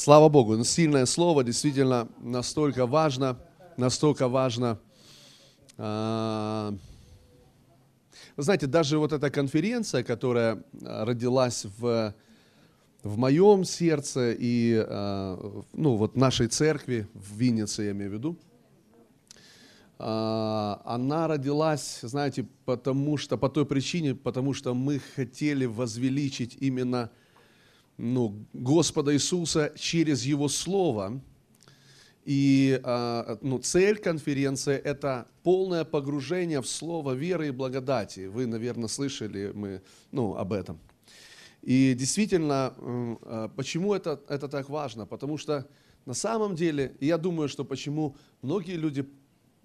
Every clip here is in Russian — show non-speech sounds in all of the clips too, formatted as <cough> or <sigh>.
Слава Богу, ну, сильное слово, действительно настолько важно, настолько важно. А, вы знаете, даже вот эта конференция, которая родилась в, в моем сердце и а, ну, вот нашей церкви в Виннице, я имею в виду, а, она родилась, знаете, потому что, по той причине, потому что мы хотели возвеличить именно ну, Господа Иисуса через Его Слово. И а, ну, цель конференции – это полное погружение в Слово веры и благодати. Вы, наверное, слышали мы, ну, об этом. И действительно, а, почему это, это так важно? Потому что на самом деле, я думаю, что почему многие люди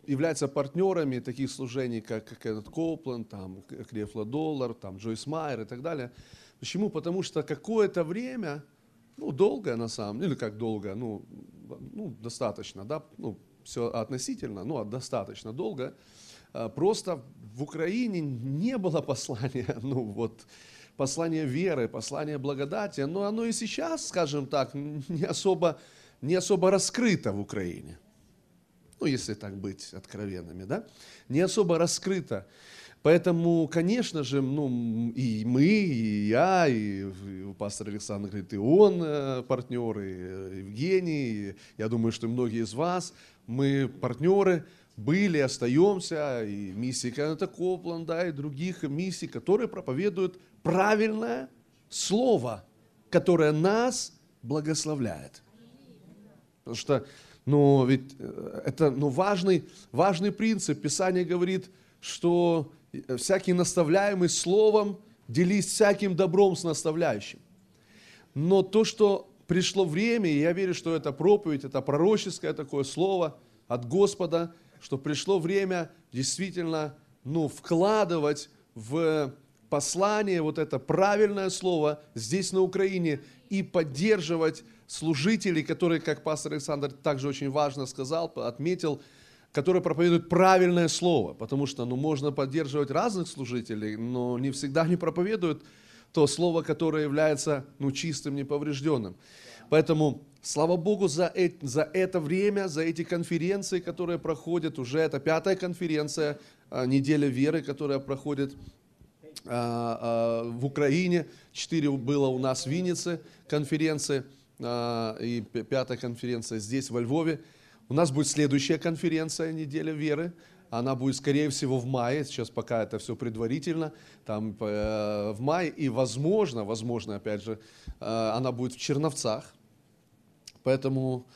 являются партнерами таких служений, как, как этот Копланд, там, Крефла Доллар, там, Джойс Майер и так далее – Почему? Потому что какое-то время, ну, долгое на самом деле, или как долго, ну, ну достаточно, да, ну, все относительно, ну, достаточно долго, а, просто в Украине не было послания, <laughs> ну, вот, послания веры, послания благодати, но оно и сейчас, скажем так, не особо, не особо раскрыто в Украине. Ну, если так быть откровенными, да? Не особо раскрыто. Поэтому, конечно же, ну, и мы, и я, и, и пастор Александр говорит, и он э, партнер, и э, Евгений, и я думаю, что многие из вас, мы партнеры, были, остаемся, и миссии Кеннета Копланда, и других миссий, которые проповедуют правильное слово, которое нас благословляет. Потому что, ну, ведь э, это ну, важный, важный принцип. Писание говорит, что всякий наставляемый словом, делись всяким добром с наставляющим. Но то, что пришло время, и я верю, что это проповедь, это пророческое такое слово от Господа, что пришло время действительно ну, вкладывать в послание вот это правильное слово здесь на Украине и поддерживать служителей, которые, как пастор Александр также очень важно сказал, отметил, которые проповедуют правильное слово, потому что ну, можно поддерживать разных служителей, но не всегда они проповедуют то слово, которое является ну, чистым, неповрежденным. Поэтому слава Богу за, это, за это время, за эти конференции, которые проходят, уже это пятая конференция, а, неделя веры, которая проходит а, а, в Украине, четыре было у нас в Виннице конференции, и пятая конференция здесь, во Львове. У нас будет следующая конференция «Неделя веры». Она будет, скорее всего, в мае. Сейчас пока это все предварительно. Там э, в мае. И, возможно, возможно, опять же, э, она будет в Черновцах. Поэтому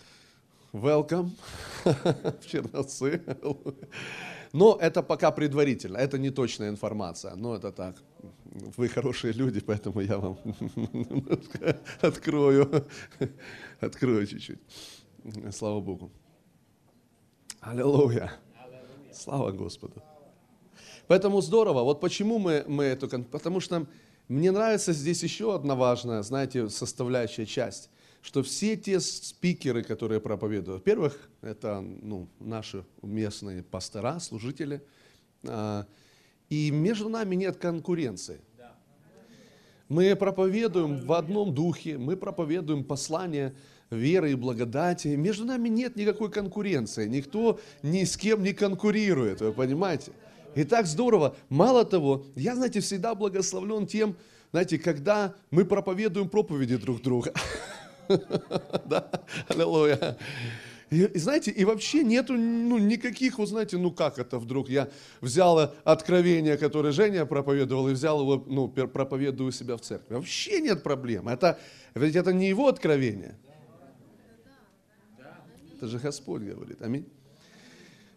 welcome <laughs> в Черновцы. Но это пока предварительно. Это не точная информация. Но это так. Вы хорошие люди, поэтому я вам <laughs> открою, открою чуть-чуть. Слава Богу. Аллилуйя. Слава Господу. Поэтому здорово. Вот почему мы, мы эту... Потому что мне нравится здесь еще одна важная, знаете, составляющая часть, что все те спикеры, которые проповедуют, во-первых, это ну, наши местные пастора, служители, а, и между нами нет конкуренции. Мы проповедуем в одном духе, мы проповедуем послание веры и благодати. Между нами нет никакой конкуренции. Никто ни с кем не конкурирует, вы понимаете? И так здорово. Мало того, я, знаете, всегда благословлен тем, знаете, когда мы проповедуем проповеди друг друга. <laughs> Да, аллилуйя. И, знаете, и вообще нету ну, никаких, вот знаете, ну как это вдруг? Я взял откровение, которое Женя проповедовал, и взял его, ну, проповедую себя в церкви. Вообще нет проблем. Это, ведь это не его откровение. Это же Господь говорит. Аминь.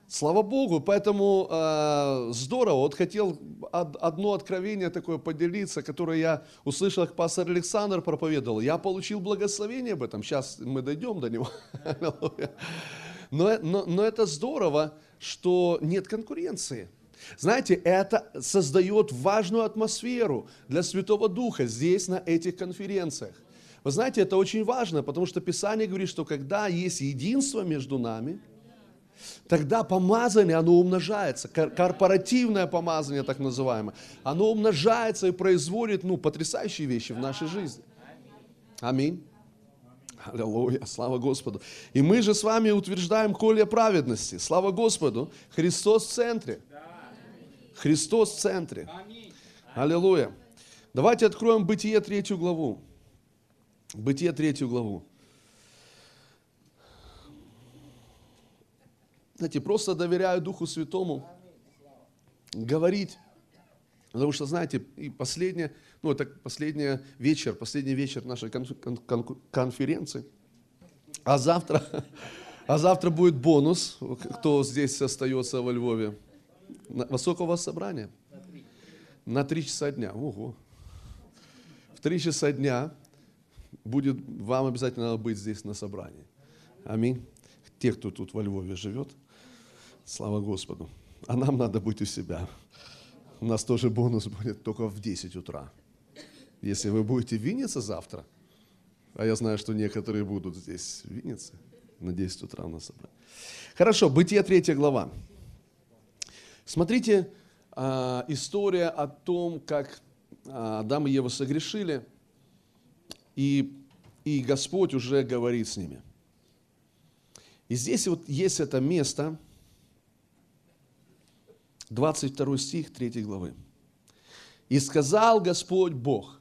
Слава Богу, поэтому э, здорово. Вот хотел одно откровение такое поделиться, которое я услышал, как пастор Александр проповедовал. Я получил благословение об этом. Сейчас мы дойдем до него. <laughs> Но, но, но это здорово, что нет конкуренции. Знаете, это создает важную атмосферу для Святого Духа здесь, на этих конференциях. Вы знаете, это очень важно, потому что Писание говорит, что когда есть единство между нами, тогда помазание, оно умножается, корпоративное помазание так называемое, оно умножается и производит ну, потрясающие вещи в нашей жизни. Аминь. Аллилуйя, слава Господу. И мы же с вами утверждаем коле праведности. Слава Господу. Христос в центре. Христос в центре. Аллилуйя. Давайте откроем Бытие третью главу. Бытие третью главу. Знаете, просто доверяю Духу Святому говорить. Потому что, знаете, и последнее, ну, это последний вечер, последний вечер нашей конференции. А завтра, а завтра будет бонус, кто здесь остается во Львове. Во сколько у вас собрание? На три часа дня. Ого. В три часа дня будет, вам обязательно надо быть здесь на собрании. Аминь. Те, кто тут во Львове живет, слава Господу. А нам надо быть у себя. У нас тоже бонус будет только в 10 утра. Если вы будете в Виннице завтра, а я знаю, что некоторые будут здесь в Виннице, на 10 утра у нас собрать. Хорошо, Бытие 3 глава. Смотрите, а, история о том, как а, Адам и Ева согрешили, и, и Господь уже говорит с ними. И здесь вот есть это место, 22 стих 3 главы. «И сказал Господь Бог,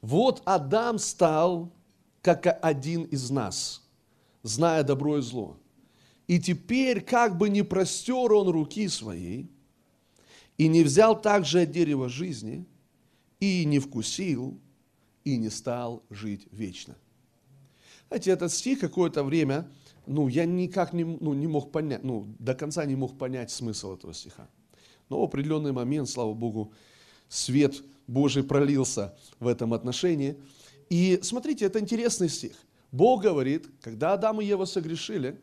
вот Адам стал, как один из нас, зная добро и зло. И теперь, как бы не простер он руки своей, и не взял также от дерева жизни, и не вкусил, и не стал жить вечно. Знаете, этот стих какое-то время ну, я никак не, ну, не мог понять, ну, до конца не мог понять смысл этого стиха. Но в определенный момент, слава Богу, свет Божий пролился в этом отношении. И смотрите, это интересный стих. Бог говорит, когда Адам и Ева согрешили,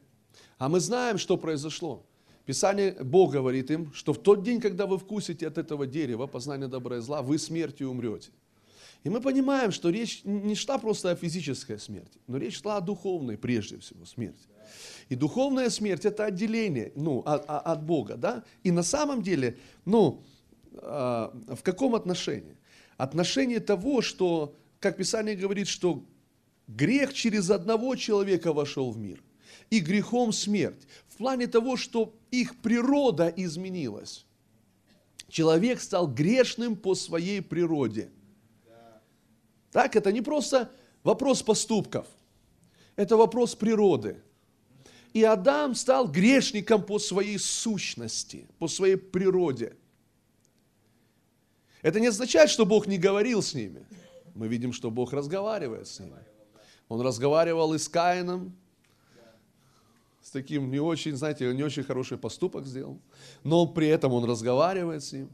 а мы знаем, что произошло. Писание, Бог говорит им, что в тот день, когда вы вкусите от этого дерева, познания добра и зла, вы смертью умрете. И мы понимаем, что речь не шла просто о физической смерти, но речь шла о духовной прежде всего смерти. И духовная смерть – это отделение ну, от, от Бога. Да? И на самом деле, ну, а, в каком отношении? Отношение того, что, как Писание говорит, что грех через одного человека вошел в мир, и грехом смерть. В плане того, что их природа изменилась. Человек стал грешным по своей природе. Так, это не просто вопрос поступков, это вопрос природы. И Адам стал грешником по своей сущности, по своей природе. Это не означает, что Бог не говорил с ними. Мы видим, что Бог разговаривает с ними. Он разговаривал и с Каином, с таким не очень, знаете, не очень хороший поступок сделал, но при этом он разговаривает с ним.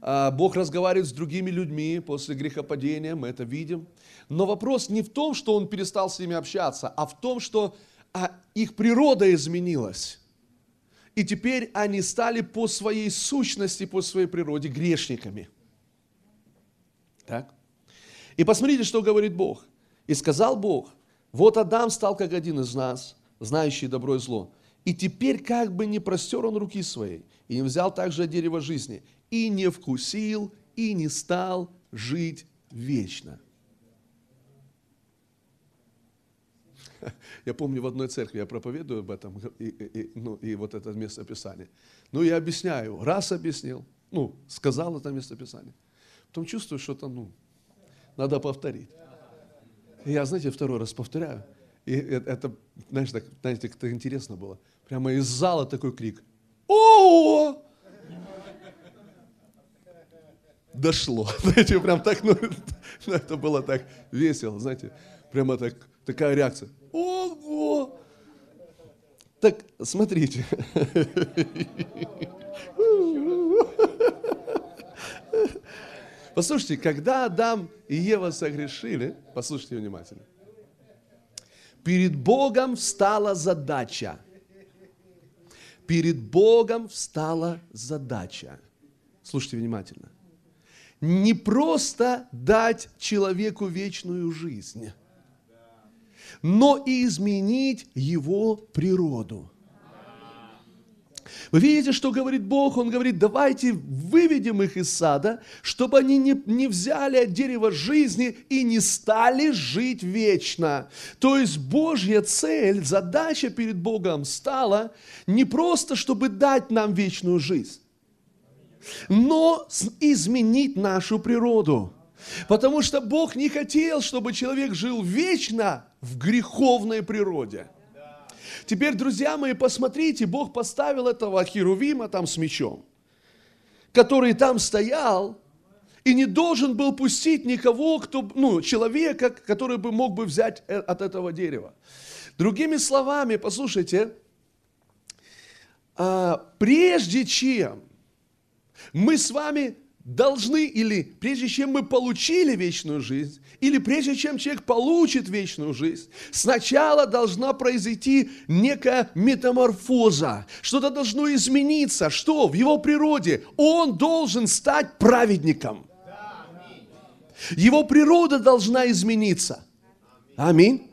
А, Бог разговаривает с другими людьми после грехопадения, мы это видим. Но вопрос не в том, что он перестал с ними общаться, а в том, что а их природа изменилась. И теперь они стали по своей сущности, по своей природе грешниками. Так? И посмотрите, что говорит Бог. И сказал Бог, вот Адам стал как один из нас, знающий добро и зло. И теперь как бы не простер он руки своей, и не взял также дерево жизни, и не вкусил, и не стал жить вечно. <laughs> Я помню, в одной церкви я проповедую об этом, и, и, и, ну, и вот это место Писания. Ну, я объясняю, раз объяснил, ну, сказал это место Писания. Потом чувствую, что-то, ну, надо повторить. И я, знаете, второй раз повторяю. И это, знаешь, так, знаете, как интересно было. Прямо из зала такой крик. О! Дошло. <laughs> Знаете, прям так, ну, это было так весело, знаете, прямо так, такая реакция. Ого! Так, смотрите. <laughs> Послушайте, когда Адам и Ева согрешили, послушайте внимательно, перед Богом встала задача. Перед Богом встала задача. Слушайте внимательно. Не просто дать человеку вечную жизнь – но и изменить его природу. Вы видите, что говорит Бог? Он говорит, давайте выведем их из сада, чтобы они не, не взяли от дерева жизни и не стали жить вечно. То есть Божья цель, задача перед Богом стала не просто, чтобы дать нам вечную жизнь, но изменить нашу природу. Потому что Бог не хотел, чтобы человек жил вечно в греховной природе – Теперь, друзья мои, посмотрите, Бог поставил этого Херувима там с мечом, который там стоял, и не должен был пустить никого, кто, ну, человека, который бы мог бы взять э, от этого дерева. Другими словами, послушайте, а, прежде чем мы с вами должны или прежде чем мы получили вечную жизнь, или прежде чем человек получит вечную жизнь, сначала должна произойти некая метаморфоза, что-то должно измениться. Что? В его природе. Он должен стать праведником. Его природа должна измениться. Аминь.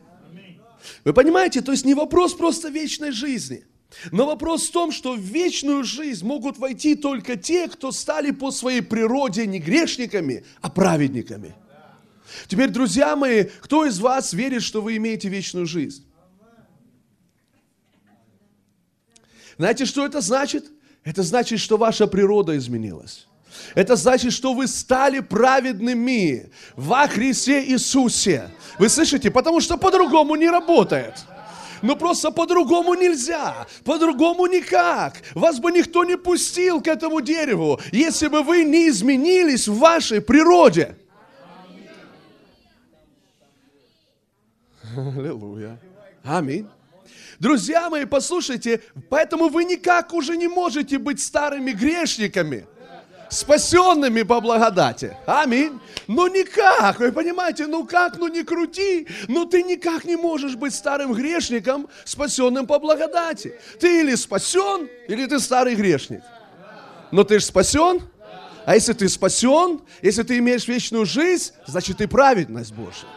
Вы понимаете, то есть не вопрос просто вечной жизни – но вопрос в том, что в вечную жизнь могут войти только те, кто стали по своей природе не грешниками, а праведниками. Теперь, друзья мои, кто из вас верит, что вы имеете вечную жизнь? Знаете, что это значит? Это значит, что ваша природа изменилась. Это значит, что вы стали праведными во Христе Иисусе. Вы слышите? Потому что по-другому не работает. Но просто по-другому нельзя, по-другому никак. Вас бы никто не пустил к этому дереву, если бы вы не изменились в вашей природе. Аллилуйя. Аминь. Друзья мои, послушайте, поэтому вы никак уже не можете быть старыми грешниками спасенными по благодати. Аминь. Ну никак, вы понимаете, ну как, ну не крути, ну ты никак не можешь быть старым грешником, спасенным по благодати. Ты или спасен, или ты старый грешник. Но ты же спасен, а если ты спасен, если ты имеешь вечную жизнь, значит ты праведность Божья.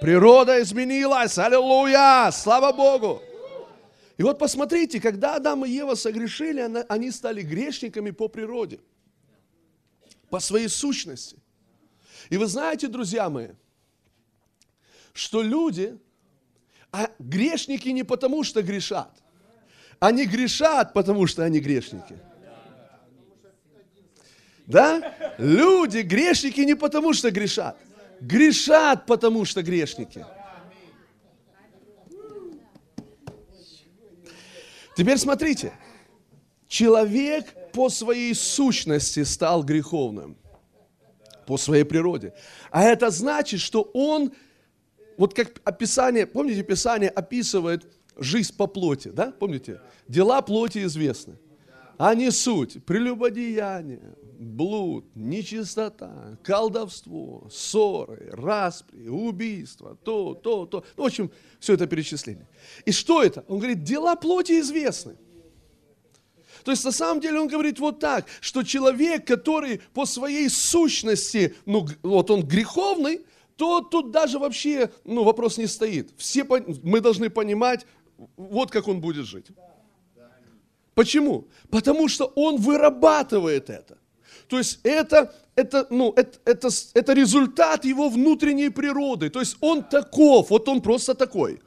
Природа изменилась, аллилуйя, слава Богу. И вот посмотрите, когда Адам и Ева согрешили, они стали грешниками по природе, по своей сущности. И вы знаете, друзья мои, что люди, а грешники не потому, что грешат, они грешат, потому что они грешники. Да? Люди, грешники не потому, что грешат, грешат, потому что грешники. Теперь смотрите. Человек по своей сущности стал греховным. По своей природе. А это значит, что он, вот как описание, помните, Писание описывает жизнь по плоти, да? Помните? Дела плоти известны. А не суть. Прелюбодеяние, блуд, нечистота, колдовство, ссоры, распри, убийство, то, то, то. Ну, в общем, все это перечисление. И что это? Он говорит, дела плоти известны. То есть на самом деле он говорит вот так, что человек, который по своей сущности, ну вот он греховный, то тут даже вообще ну, вопрос не стоит. Все, мы должны понимать, вот как он будет жить. Почему? Потому что он вырабатывает это. То есть это, это, ну, это, это, это результат его внутренней природы. То есть он таков, вот он просто такой.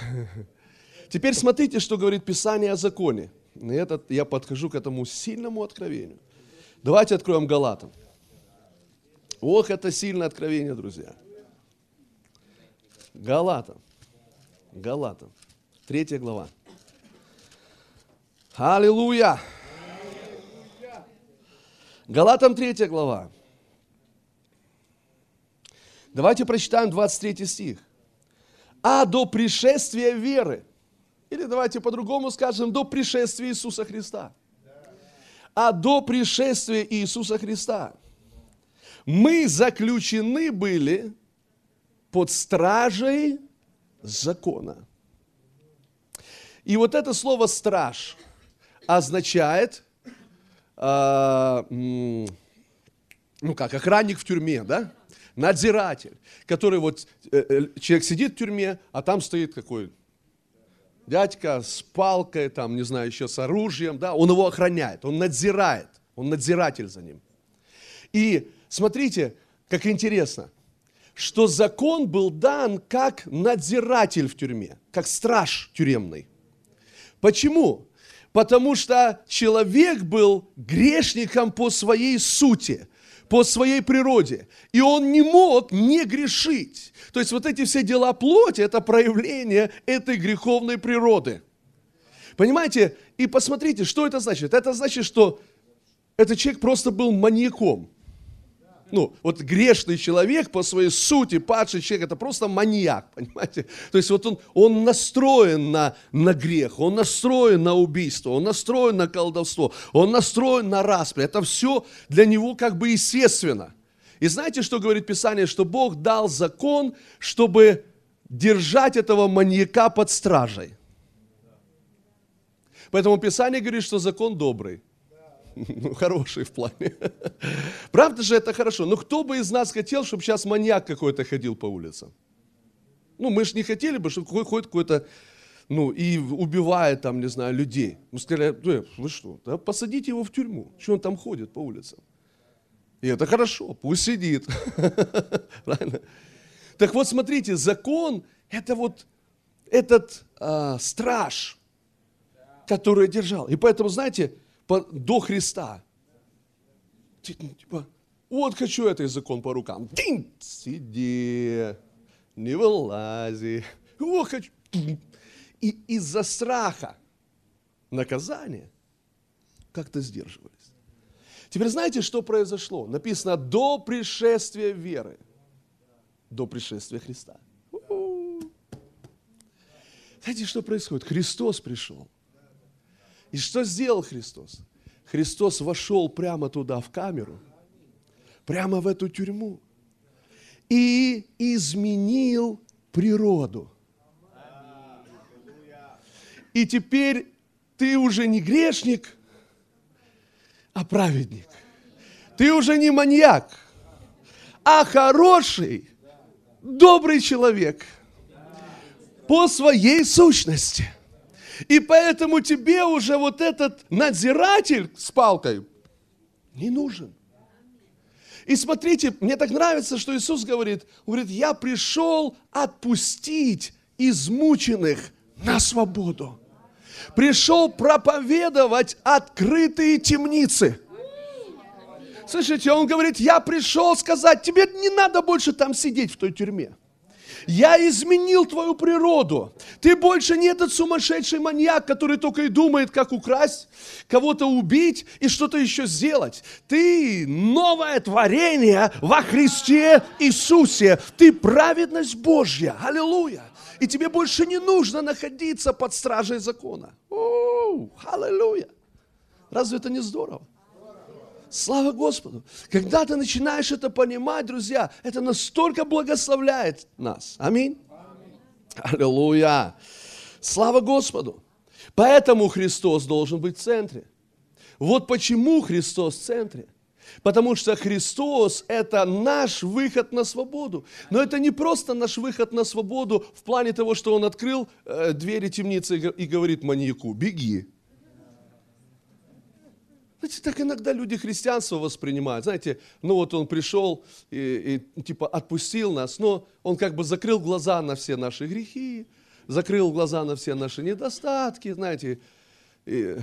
<laughs> Теперь смотрите, что говорит Писание о законе. И этот, я подхожу к этому сильному откровению. Давайте откроем Галатам. Ох, это сильное откровение, друзья. Галатам. Галатам. Третья глава. Аллилуйя! Галатам 3 глава. Давайте прочитаем 23 стих. А до пришествия веры, или давайте по-другому скажем, до пришествия Иисуса Христа. А до пришествия Иисуса Христа мы заключены были под стражей закона. И вот это слово «страж» означает э, ну как, охранник в тюрьме, да? Надзиратель, который вот, э, э, человек сидит в тюрьме, а там стоит какой? дядька с палкой, там, не знаю, еще с оружием, да, он его охраняет, он надзирает, он надзиратель за ним. И смотрите, как интересно, что закон был дан как надзиратель в тюрьме, как страж тюремный. Почему? Потому что человек был грешником по своей сути, по своей природе. И он не мог не грешить. То есть вот эти все дела плоти – это проявление этой греховной природы. Понимаете? И посмотрите, что это значит. Это значит, что этот человек просто был маньяком ну, вот грешный человек по своей сути, падший человек, это просто маньяк, <laughs> понимаете? То есть вот он, он настроен на, на грех, он настроен на убийство, он настроен на колдовство, он настроен на распри. Это все для него как бы естественно. И знаете, что говорит Писание? Что Бог дал закон, чтобы держать этого маньяка под стражей. Поэтому Писание говорит, что закон добрый. <laughs> Ну, хороший в плане. <laughs> Правда же это хорошо? Но кто бы из нас хотел, чтобы сейчас маньяк какой-то ходил по улицам? Ну, мы же не хотели бы, чтобы ходит какой-то, ну, и убивает там, не знаю, людей. Мы сказали, э, вы что, да посадите его в тюрьму. Что он там ходит по улицам? И это хорошо, пусть сидит. <laughs> Правильно? Так вот, смотрите, закон – это вот этот а, страж, который держал. И поэтому, знаете, до Христа. Типа, вот хочу этот закон по рукам. Тинь, сиди, не вылази. О, хочу. И из-за страха наказания как-то сдерживались. Теперь знаете, что произошло? Написано до пришествия веры. До пришествия Христа. Знаете, что происходит? Христос пришел. И что сделал Христос? Христос вошел прямо туда, в камеру, прямо в эту тюрьму и изменил природу. И теперь ты уже не грешник, а праведник. Ты уже не маньяк, а хороший, добрый человек по своей сущности – и поэтому тебе уже вот этот надзиратель с палкой не нужен. И смотрите, мне так нравится, что Иисус говорит, говорит, я пришел отпустить измученных на свободу. Пришел проповедовать открытые темницы. Слышите, он говорит, я пришел сказать, тебе не надо больше там сидеть в той тюрьме. Я изменил твою природу. Ты больше не этот сумасшедший маньяк, который только и думает, как украсть, кого-то убить и что-то еще сделать. Ты новое творение во Христе Иисусе. Ты праведность Божья. Аллилуйя. И тебе больше не нужно находиться под стражей закона. Аллилуйя. Разве это не здорово? Слава Господу. Когда ты начинаешь это понимать, друзья, это настолько благословляет нас. Аминь. Аллилуйя. Слава Господу. Поэтому Христос должен быть в центре. Вот почему Христос в центре. Потому что Христос – это наш выход на свободу. Но это не просто наш выход на свободу в плане того, что Он открыл э, двери темницы и говорит маньяку «беги». Знаете, так иногда люди христианство воспринимают. Знаете, ну вот он пришел и, и типа отпустил нас, но он как бы закрыл глаза на все наши грехи, закрыл глаза на все наши недостатки, знаете. И,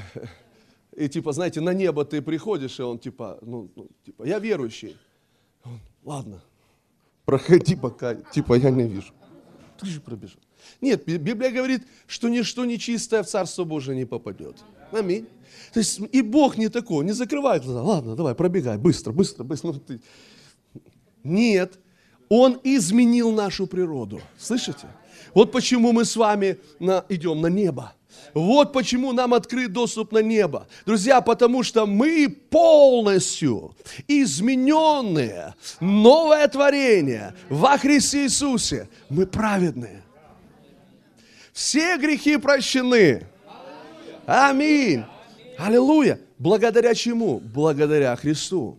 и типа, знаете, на небо ты приходишь, и он типа, ну, ну типа, я верующий. Он, Ладно, проходи пока, типа, я не вижу. Ты же пробежал. Нет, Библия говорит, что ничто нечистое в Царство Божие не попадет. Аминь. То есть и Бог не такой, не закрывает глаза. Ладно, давай, пробегай, быстро, быстро, быстро. Ну. Нет, Он изменил нашу природу. Слышите? Вот почему мы с вами на, идем на небо. Вот почему нам открыт доступ на небо. Друзья, потому что мы полностью измененные, новое творение во Христе Иисусе. Мы праведные. Все грехи прощены. Аминь. Аллилуйя. Благодаря чему? Благодаря Христу.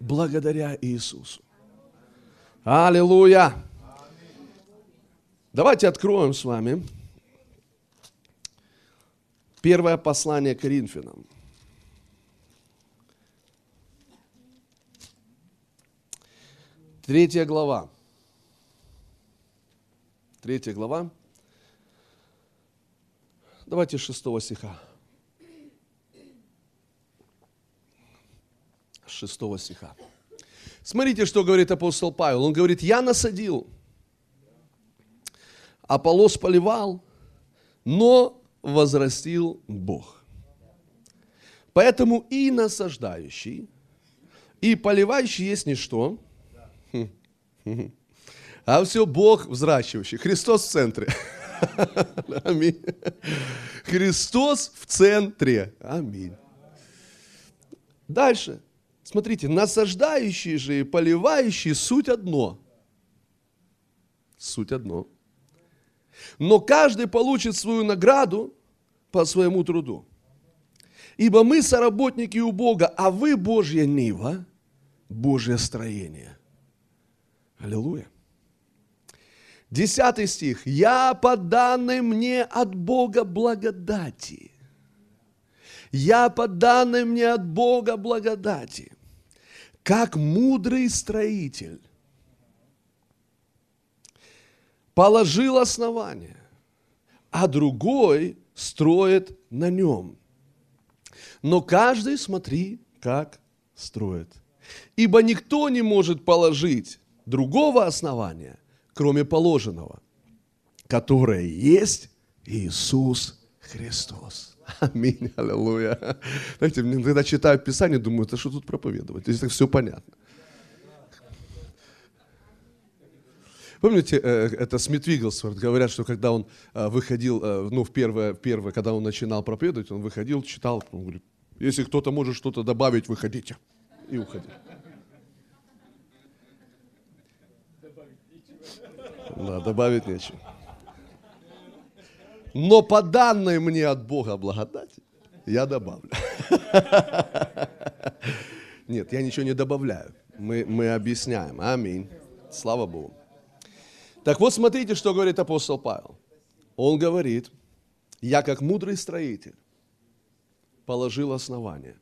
Благодаря Иисусу. Аллилуйя. Давайте откроем с вами Первое послание Коринфянам. Третья глава. Третья глава. Давайте шестого стиха. Шестого стиха. Смотрите, что говорит апостол Павел. Он говорит, я насадил, Аполос поливал, но возрастил Бог. Поэтому и насаждающий, и поливающий есть не что, <laughs> а все Бог взращивающий. Христос в центре. <laughs> Аминь. Христос в центре. Аминь. Дальше. Смотрите, насаждающие же и поливающие суть одно. Суть одно. Но каждый получит свою награду по своему труду. Ибо мы соработники у Бога, а вы Божья нива, Божье строение. Аллилуйя. Десятый стих. «Я по данной мне от Бога благодати». Я по данной мне от Бога благодати, как мудрый строитель, положил основание, а другой строит на нем. Но каждый смотри, как строит. Ибо никто не может положить другого основания, кроме положенного, которое есть Иисус Христос. Аминь, аллилуйя. Знаете, когда читаю Писание, думаю, это что тут проповедовать? Здесь так все понятно. Помните, э, это Смит Вигглсворт, говорят, что когда он э, выходил, э, ну, в первое, первое, когда он начинал проповедовать, он выходил, читал, он говорит, если кто-то может что-то добавить, выходите. И уходил. Да, добавить нечего. Но по данной мне от Бога благодати, я добавлю. <laughs> Нет, я ничего не добавляю. Мы, мы объясняем. Аминь. Слава Богу. Так вот, смотрите, что говорит апостол Павел. Он говорит, я как мудрый строитель положил основание,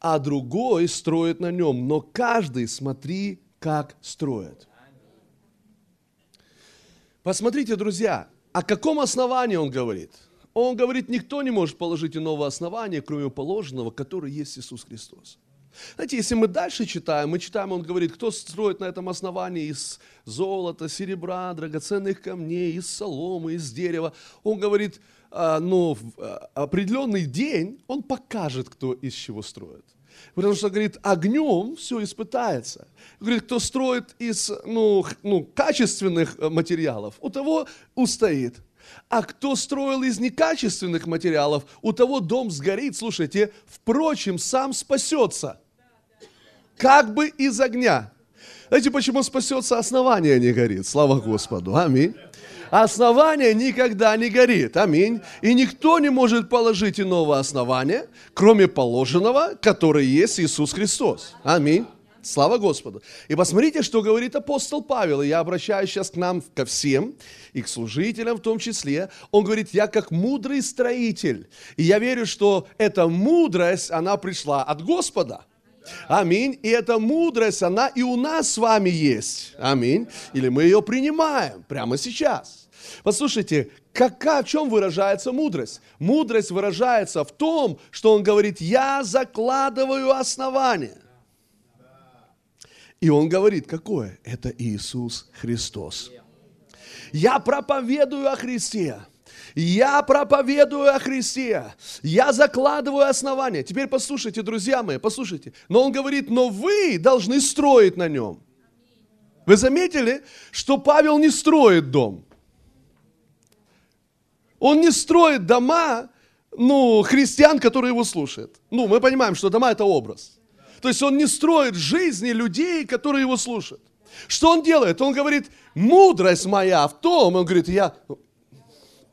а другой строит на нем, но каждый смотри, как строит. Посмотрите, друзья, о каком основании он говорит? Он говорит, никто не может положить иного основания, кроме положенного, который есть Иисус Христос. Знаете, если мы дальше читаем, мы читаем, он говорит, кто строит на этом основании из золота, серебра, драгоценных камней, из соломы, из дерева. Он говорит, а, ну, в а, определенный день он покажет, кто из чего строит. Потому что, говорит, огнем все испытается. Говорит, кто строит из ну, ну, качественных э, материалов, у того устоит. А кто строил из некачественных материалов, у того дом сгорит, слушайте, впрочем, сам спасется. Как бы из огня. Знаете, почему спасется основание не горит? Слава Господу. Аминь основание никогда не горит. Аминь. И никто не может положить иного основания, кроме положенного, который есть Иисус Христос. Аминь. Слава Господу. И посмотрите, что говорит апостол Павел. Я обращаюсь сейчас к нам, ко всем, и к служителям в том числе. Он говорит, я как мудрый строитель. И я верю, что эта мудрость, она пришла от Господа. Аминь. И эта мудрость, она и у нас с вами есть. Аминь. Или мы ее принимаем прямо сейчас. Послушайте, какая, в чем выражается мудрость? Мудрость выражается в том, что он говорит, я закладываю основание. И он говорит, какое? Это Иисус Христос. Я проповедую о Христе. Я проповедую о Христе. Я закладываю основания. Теперь послушайте, друзья мои, послушайте. Но он говорит, но вы должны строить на нем. Вы заметили, что Павел не строит дом. Он не строит дома, ну, христиан, которые его слушают. Ну, мы понимаем, что дома – это образ. То есть он не строит жизни людей, которые его слушают. Что он делает? Он говорит, мудрость моя в том, он говорит, я,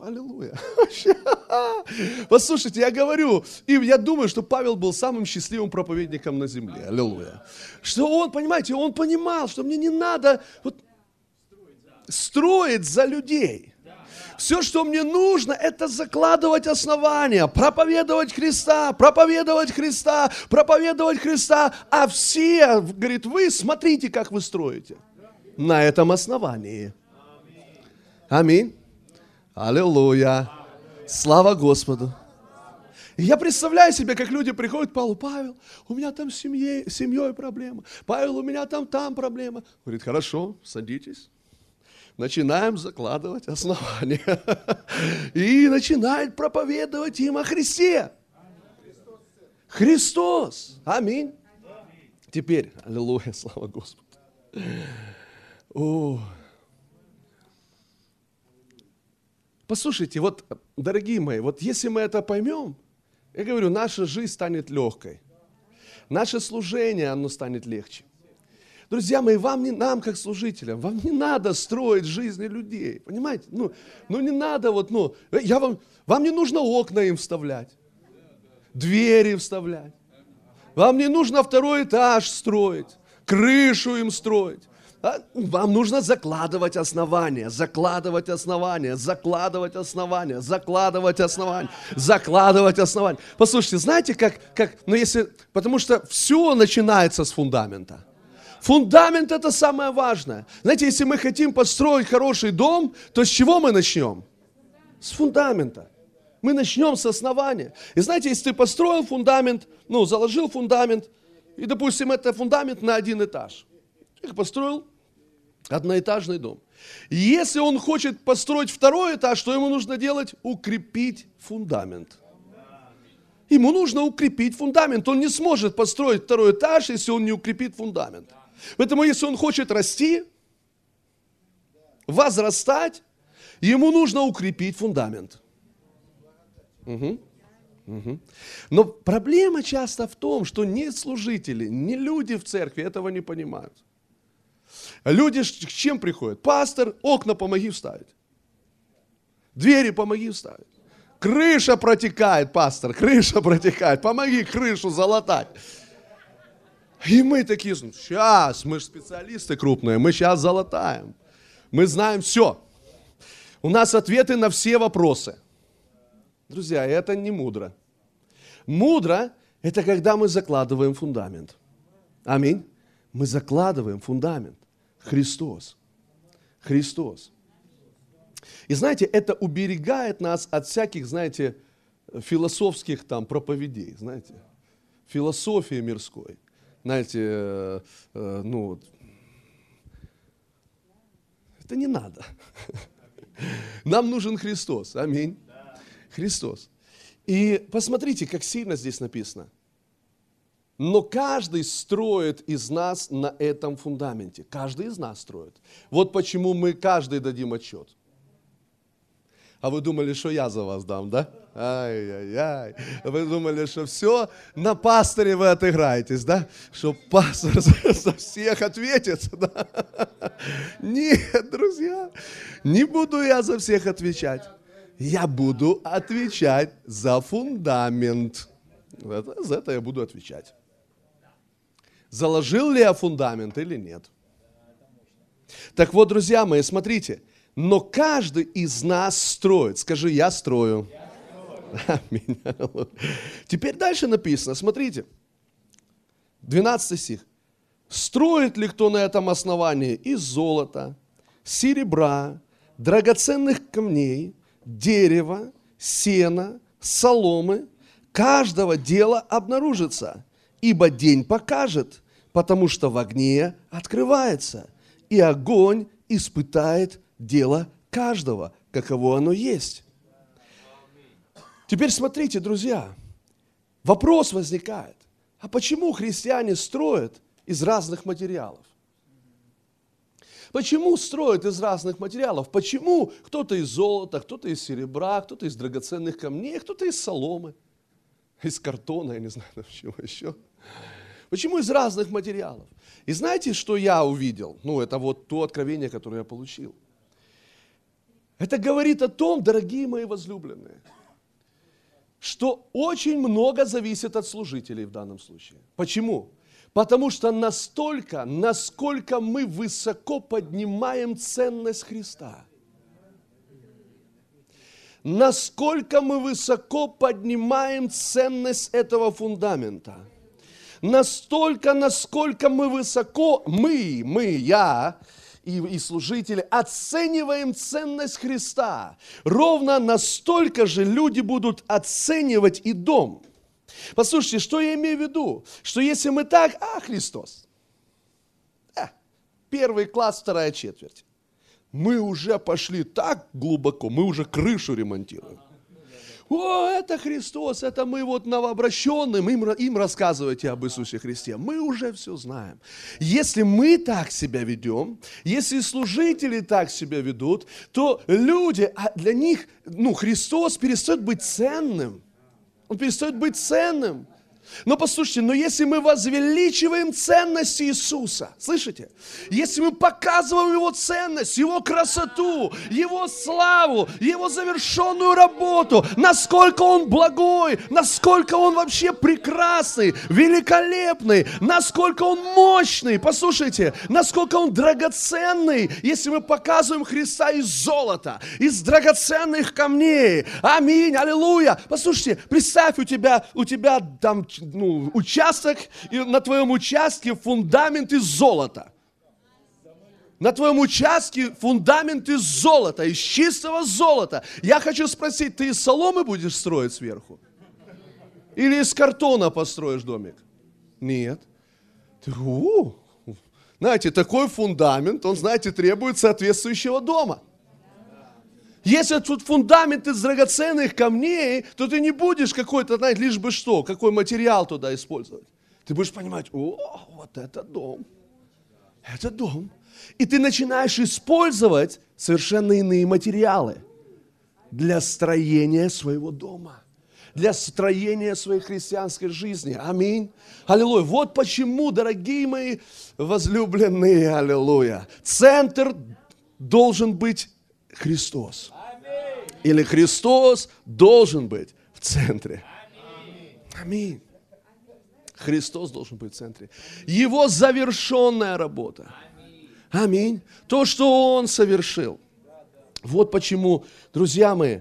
Аллилуйя. <laughs> <laughs> Послушайте, я говорю, и я думаю, что Павел был самым счастливым проповедником на земле. Аллилуйя. Что он, понимаете, он понимал, что мне не надо вот, строить за людей. Все, что мне нужно, это закладывать основания, проповедовать Христа, проповедовать Христа, проповедовать Христа. А все, говорит, вы смотрите, как вы строите. На этом основании. Аминь. Аллилуйя. Слава Господу. я представляю себе, как люди приходят к Павел, у меня там с семьей, семьей проблема. Павел, у меня там там проблема. Говорит, хорошо, садитесь начинаем закладывать основания. <laughs> И начинает проповедовать им о Христе. Христос. Аминь. Теперь, аллилуйя, слава Господу. О. Послушайте, вот, дорогие мои, вот если мы это поймем, я говорю, наша жизнь станет легкой. Наше служение, оно станет легче. Друзья мои, вам не, нам, как служителям, вам не надо строить жизни людей. Понимаете? Ну, ну не надо вот, ну, я вам, вам не нужно окна им вставлять, двери вставлять. Вам не нужно второй этаж строить, крышу им строить. А, вам нужно закладывать основания, закладывать основания, закладывать основания, закладывать основания, закладывать основания. Послушайте, знаете, как, как, ну если, потому что все начинается с фундамента. Фундамент это самое важное. Знаете, если мы хотим построить хороший дом, то с чего мы начнем? С фундамента. Мы начнем с основания. И знаете, если ты построил фундамент, ну, заложил фундамент, и, допустим, это фундамент на один этаж. Их построил одноэтажный дом. Если он хочет построить второй этаж, что ему нужно делать? Укрепить фундамент. Ему нужно укрепить фундамент. Он не сможет построить второй этаж, если он не укрепит фундамент. Поэтому, если он хочет расти, возрастать, ему нужно укрепить фундамент. Угу. Угу. Но проблема часто в том, что не служители, не люди в церкви этого не понимают. Люди к чем приходят? Пастор, окна помоги вставить. Двери помоги вставить. Крыша протекает, пастор, крыша протекает. Помоги крышу залатать. И мы такие, сейчас, мы же специалисты крупные, мы сейчас золотаем. Мы знаем все. У нас ответы на все вопросы. Друзья, это не мудро. Мудро – это когда мы закладываем фундамент. Аминь. Мы закладываем фундамент. Христос. Христос. И знаете, это уберегает нас от всяких, знаете, философских там проповедей, знаете, философии мирской знаете, э, э, ну, это не надо. <laughs> Нам нужен Христос. Аминь. Христос. И посмотрите, как сильно здесь написано. Но каждый строит из нас на этом фундаменте. Каждый из нас строит. Вот почему мы каждый дадим отчет. А вы думали, что я за вас дам, да? Ай-яй-яй. Вы думали, что все, на пасторе вы отыграетесь, да? Что пастор за всех ответит. Да? Нет, друзья, не буду я за всех отвечать. Я буду отвечать за фундамент. За это я буду отвечать. Заложил ли я фундамент или нет? Так вот, друзья мои, смотрите – но каждый из нас строит. Скажи, я строю. Теперь дальше написано, смотрите, 12 стих. Строит ли кто на этом основании из золота, серебра, драгоценных камней, дерева, сена, соломы, каждого дела обнаружится, ибо день покажет, потому что в огне открывается, и огонь испытает дело каждого, каково оно есть. Теперь смотрите, друзья, вопрос возникает. А почему христиане строят из разных материалов? Почему строят из разных материалов? Почему кто-то из золота, кто-то из серебра, кто-то из драгоценных камней, кто-то из соломы, из картона, я не знаю, <laughs> чего еще. Почему из разных материалов? И знаете, что я увидел? Ну, это вот то откровение, которое я получил. Это говорит о том, дорогие мои возлюбленные, что очень много зависит от служителей в данном случае. Почему? Потому что настолько, насколько мы высоко поднимаем ценность Христа. насколько мы высоко поднимаем ценность этого фундамента. Настолько, насколько мы высоко, мы, мы, я, и, и служители оцениваем ценность Христа, ровно настолько же люди будут оценивать и дом. Послушайте, что я имею в виду? Что если мы так, а, Христос, э, первый класс, вторая четверть, мы уже пошли так глубоко, мы уже крышу ремонтируем. О, это Христос, это мы вот новообращенным, им, им рассказывайте об Иисусе Христе. Мы уже все знаем. Если мы так себя ведем, если служители так себя ведут, то люди, а для них, ну, Христос перестает быть ценным. Он перестает быть ценным. Но послушайте, но если мы возвеличиваем ценность Иисуса, слышите? Если мы показываем Его ценность, Его красоту, Его славу, Его завершенную работу, насколько Он благой, насколько Он вообще прекрасный, великолепный, насколько Он мощный, послушайте, насколько Он драгоценный, если мы показываем Христа из золота, из драгоценных камней. Аминь, аллилуйя. Послушайте, представь, у тебя, у тебя там ну, участок, и на твоем участке фундамент из золота. На твоем участке фундамент из золота, из чистого золота. Я хочу спросить, ты из соломы будешь строить сверху? Или из картона построишь домик? Нет. Ты, у, знаете, такой фундамент, он, знаете, требует соответствующего дома. Если тут фундамент из драгоценных камней, то ты не будешь какой-то, знаете, лишь бы что, какой материал туда использовать. Ты будешь понимать, о, вот это дом. Это дом. И ты начинаешь использовать совершенно иные материалы для строения своего дома для строения своей христианской жизни. Аминь. Аллилуйя. Вот почему, дорогие мои возлюбленные, аллилуйя, центр должен быть Христос. Или Христос должен быть в центре. Аминь. Христос должен быть в центре. Его завершенная работа. Аминь. То, что Он совершил. Вот почему, друзья мои,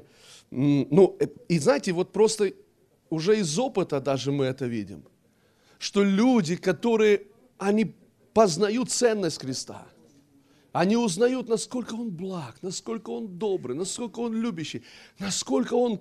ну, э, и знаете, вот просто уже из опыта даже мы это видим, что люди, которые, они познают ценность Христа, они узнают, насколько Он благ, насколько Он добрый, насколько Он любящий, насколько Он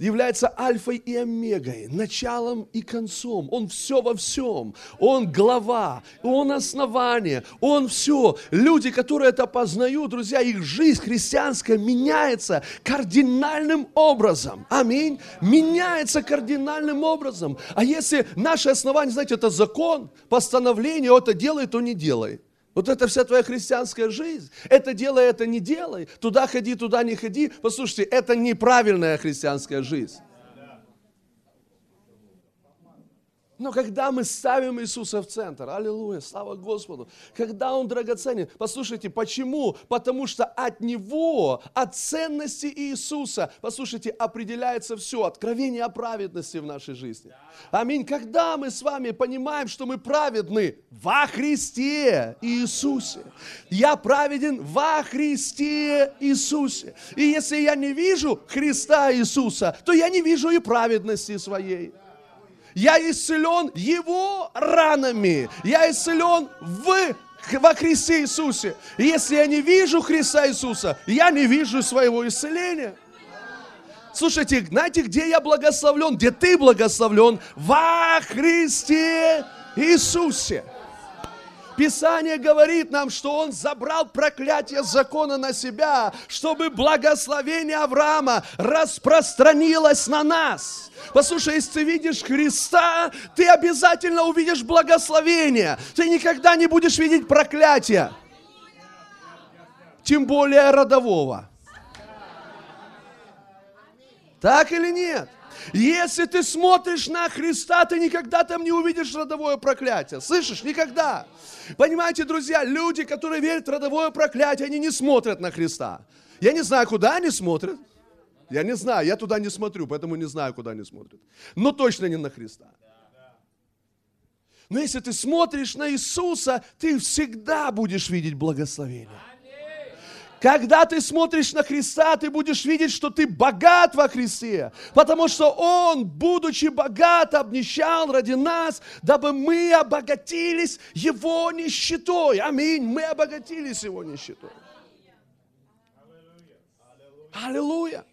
является альфой и омегой, началом и концом. Он все во всем. Он глава, Он основание, Он все. Люди, которые это познают, друзья, их жизнь христианская меняется кардинальным образом. Аминь. Меняется кардинальным образом. А если наше основание, знаете, это закон, постановление, это делай, то не делай. Вот это вся твоя христианская жизнь. Это делай, это не делай. Туда ходи, туда не ходи. Послушайте, это неправильная христианская жизнь. Но когда мы ставим Иисуса в центр, аллилуйя, слава Господу, когда Он драгоценен, послушайте, почему? Потому что от Него, от ценности Иисуса, послушайте, определяется все, откровение о праведности в нашей жизни. Аминь. Когда мы с вами понимаем, что мы праведны во Христе Иисусе, я праведен во Христе Иисусе. И если я не вижу Христа Иисуса, то я не вижу и праведности своей. Я исцелен Его ранами. Я исцелен в во Христе Иисусе. И если я не вижу Христа Иисуса, я не вижу своего исцеления. Слушайте, знаете, где я благословлен? Где ты благословлен? Во Христе Иисусе. Писание говорит нам, что Он забрал проклятие закона на себя, чтобы благословение Авраама распространилось на нас. Послушай, если ты видишь Христа, ты обязательно увидишь благословение. Ты никогда не будешь видеть проклятия. Тем более родового. Так или нет? Если ты смотришь на Христа, ты никогда там не увидишь родовое проклятие. Слышишь? Никогда. Понимаете, друзья, люди, которые верят в родовое проклятие, они не смотрят на Христа. Я не знаю, куда они смотрят. Я не знаю, я туда не смотрю, поэтому не знаю, куда они смотрят. Но точно не на Христа. Но если ты смотришь на Иисуса, ты всегда будешь видеть благословение. Когда ты смотришь на Христа, ты будешь видеть, что ты богат во Христе, потому что Он, будучи богат, обнищал ради нас, дабы мы обогатились Его нищетой. Аминь. Мы обогатились Его нищетой. Аллилуйя.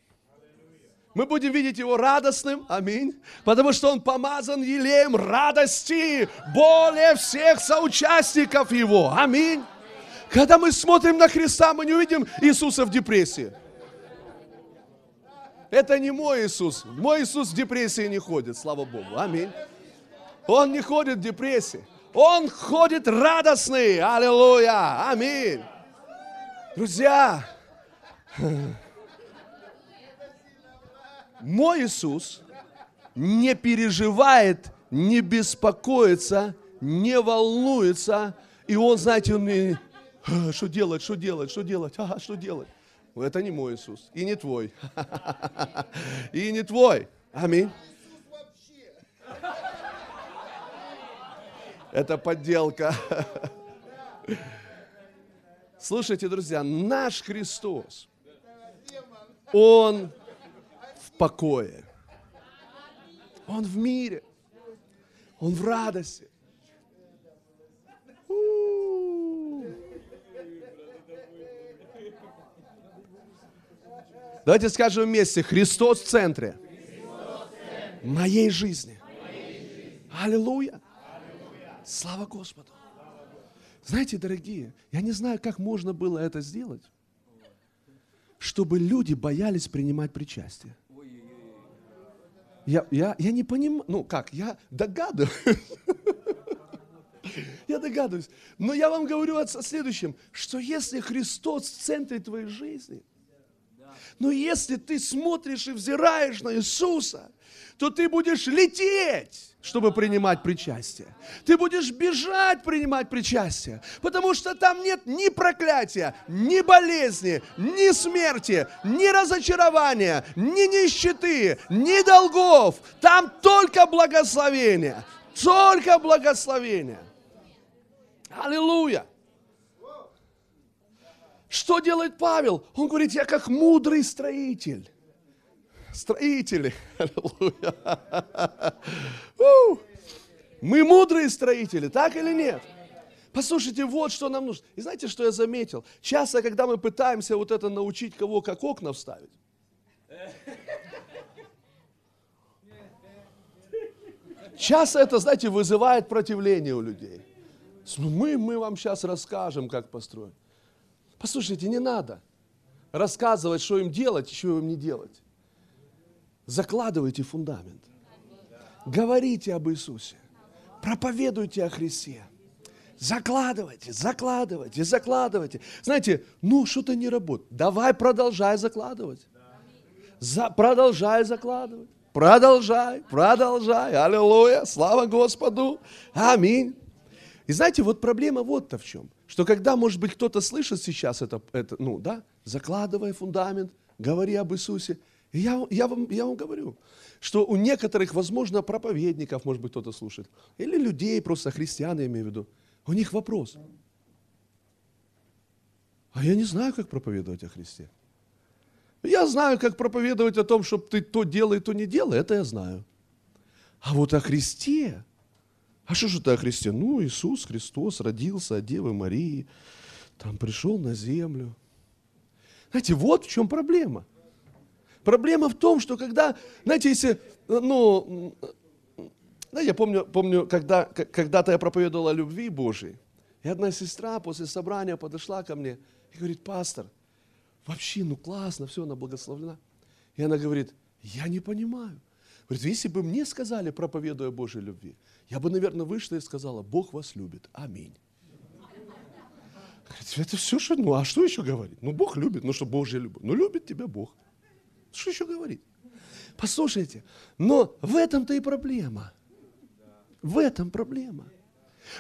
Мы будем видеть Его радостным, аминь, потому что Он помазан елеем радости более всех соучастников Его, аминь. Когда мы смотрим на Христа, мы не увидим Иисуса в депрессии. Это не мой Иисус. Мой Иисус в депрессии не ходит, слава Богу. Аминь. Он не ходит в депрессии. Он ходит радостный. Аллилуйя. Аминь. Друзья, мой Иисус не переживает, не беспокоится, не волнуется. И он, знаете, он мне, «А, что делать, что делать, что делать, ага, что делать. Это не мой Иисус, и не твой. <laughs> И не твой. Аминь. Это подделка. <laughs> Слушайте, друзья, наш Христос, Он в покое. Он в мире. Он в радости. У-у-у. Давайте скажем вместе, Христос в центре, моей жизни. Аллилуйя. Слава Господу. Знаете, дорогие, я не знаю, как можно было это сделать, чтобы люди боялись принимать причастие. Я, я, я не понимаю, ну как, я догадываюсь. <laughs> Я догадываюсь. Но я вам говорю о следующем, что если Христос в центре твоей жизни, но если ты смотришь и взираешь на Иисуса, то ты будешь лететь, чтобы принимать причастие. Ты будешь бежать принимать причастие, потому что там нет ни проклятия, ни болезни, ни смерти, ни разочарования, ни нищеты, ни долгов. Там только благословение, только благословение. Аллилуйя! Что делает Павел? Он говорит, я как мудрый строитель. Строители. <laughs> Мы мудрые строители, так или нет? Послушайте, вот что нам нужно. И знаете, что я заметил? Часто, когда мы пытаемся вот это научить кого, как окна вставить, часто это, знаете, вызывает противление у людей. Мы, мы вам сейчас расскажем, как построить. Послушайте, не надо рассказывать, что им делать, что им не делать. Закладывайте фундамент. Говорите об Иисусе. Проповедуйте о Христе. Закладывайте, закладывайте, закладывайте. Знаете, ну что-то не работает. Давай продолжай закладывать. За, продолжай закладывать. Продолжай, продолжай. Аллилуйя. Слава Господу. Аминь. И знаете, вот проблема вот-то в чем. Что когда, может быть, кто-то слышит сейчас это, это ну да, закладывай фундамент, говори об Иисусе. Я, я, вам, я вам говорю, что у некоторых, возможно, проповедников, может быть, кто-то слушает, или людей, просто христиан, я имею в виду, у них вопрос. А я не знаю, как проповедовать о Христе. Я знаю, как проповедовать о том, чтобы ты то делай, то не делай, это я знаю. А вот о Христе, а что же это о Христе? Ну, Иисус Христос родился от Девы Марии, там пришел на землю. Знаете, вот в чем проблема. Проблема в том, что когда, знаете, если, ну, да, я помню, помню когда, когда-то я проповедовал о любви Божьей, и одна сестра после собрания подошла ко мне и говорит, пастор, вообще, ну классно, все, она благословлена. И она говорит, я не понимаю. Говорит, если бы мне сказали, проповедуя Божьей любви, я бы, наверное, вышла и сказала, Бог вас любит. Аминь. Это все, что, ну а что еще говорить? Ну Бог любит, ну что Божья любовь. Ну любит тебя Бог. Что еще говорить? Послушайте, но в этом-то и проблема. В этом проблема.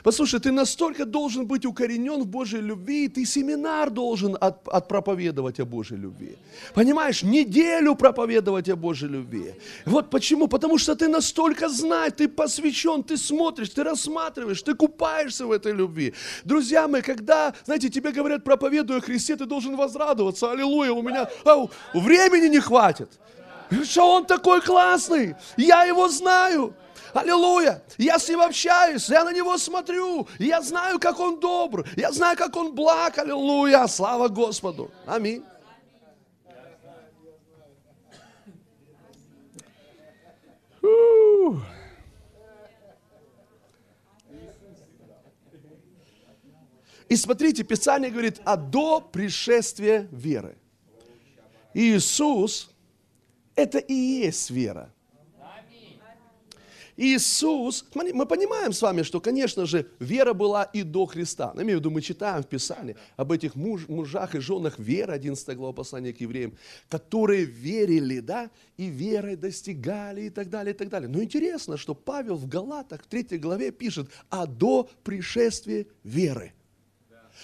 Послушай, ты настолько должен быть укоренен в Божьей любви, ты семинар должен от, отпроповедовать о Божьей любви. Понимаешь, неделю проповедовать о Божьей любви. Вот почему? Потому что ты настолько знаешь, ты посвящен, ты смотришь, ты рассматриваешь, ты купаешься в этой любви. Друзья мои, когда, знаете, тебе говорят, проповедуя о Христе, ты должен возрадоваться. Аллилуйя, у меня ау, времени не хватит. Что он такой классный, я его знаю. Аллилуйя! Я с ним общаюсь, я на него смотрю, я знаю, как он добр, я знаю, как он благ. Аллилуйя! Слава Господу! Аминь. И смотрите, Писание говорит, а до пришествия веры. Иисус – это и есть вера. Иисус, мы понимаем с вами, что, конечно же, вера была и до Христа. Я имею в виду, мы читаем в Писании об этих муж, мужах и женах веры, 11 глава послания к евреям, которые верили, да, и верой достигали и так далее, и так далее. Но интересно, что Павел в Галатах, в 3 главе пишет, а до пришествия веры.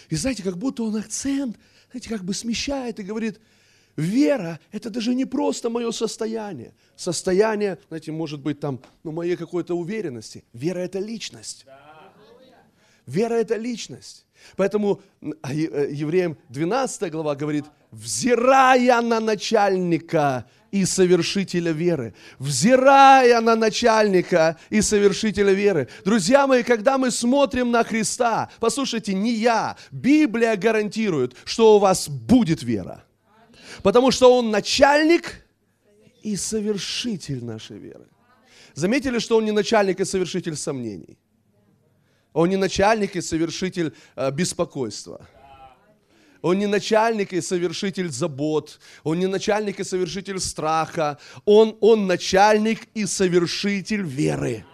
И знаете, как будто он акцент, знаете, как бы смещает и говорит – Вера – это даже не просто мое состояние. Состояние, знаете, может быть там, ну, моей какой-то уверенности. Вера – это личность. Вера – это личность. Поэтому э, евреям 12 глава говорит, взирая на начальника и совершителя веры. Взирая на начальника и совершителя веры. Друзья мои, когда мы смотрим на Христа, послушайте, не я, Библия гарантирует, что у вас будет вера. Потому что Он начальник и совершитель нашей веры. Заметили, что Он не начальник и совершитель сомнений? Он не начальник и совершитель э, беспокойства. Он не начальник и совершитель забот. Он не начальник и совершитель страха. Он, он начальник и совершитель веры.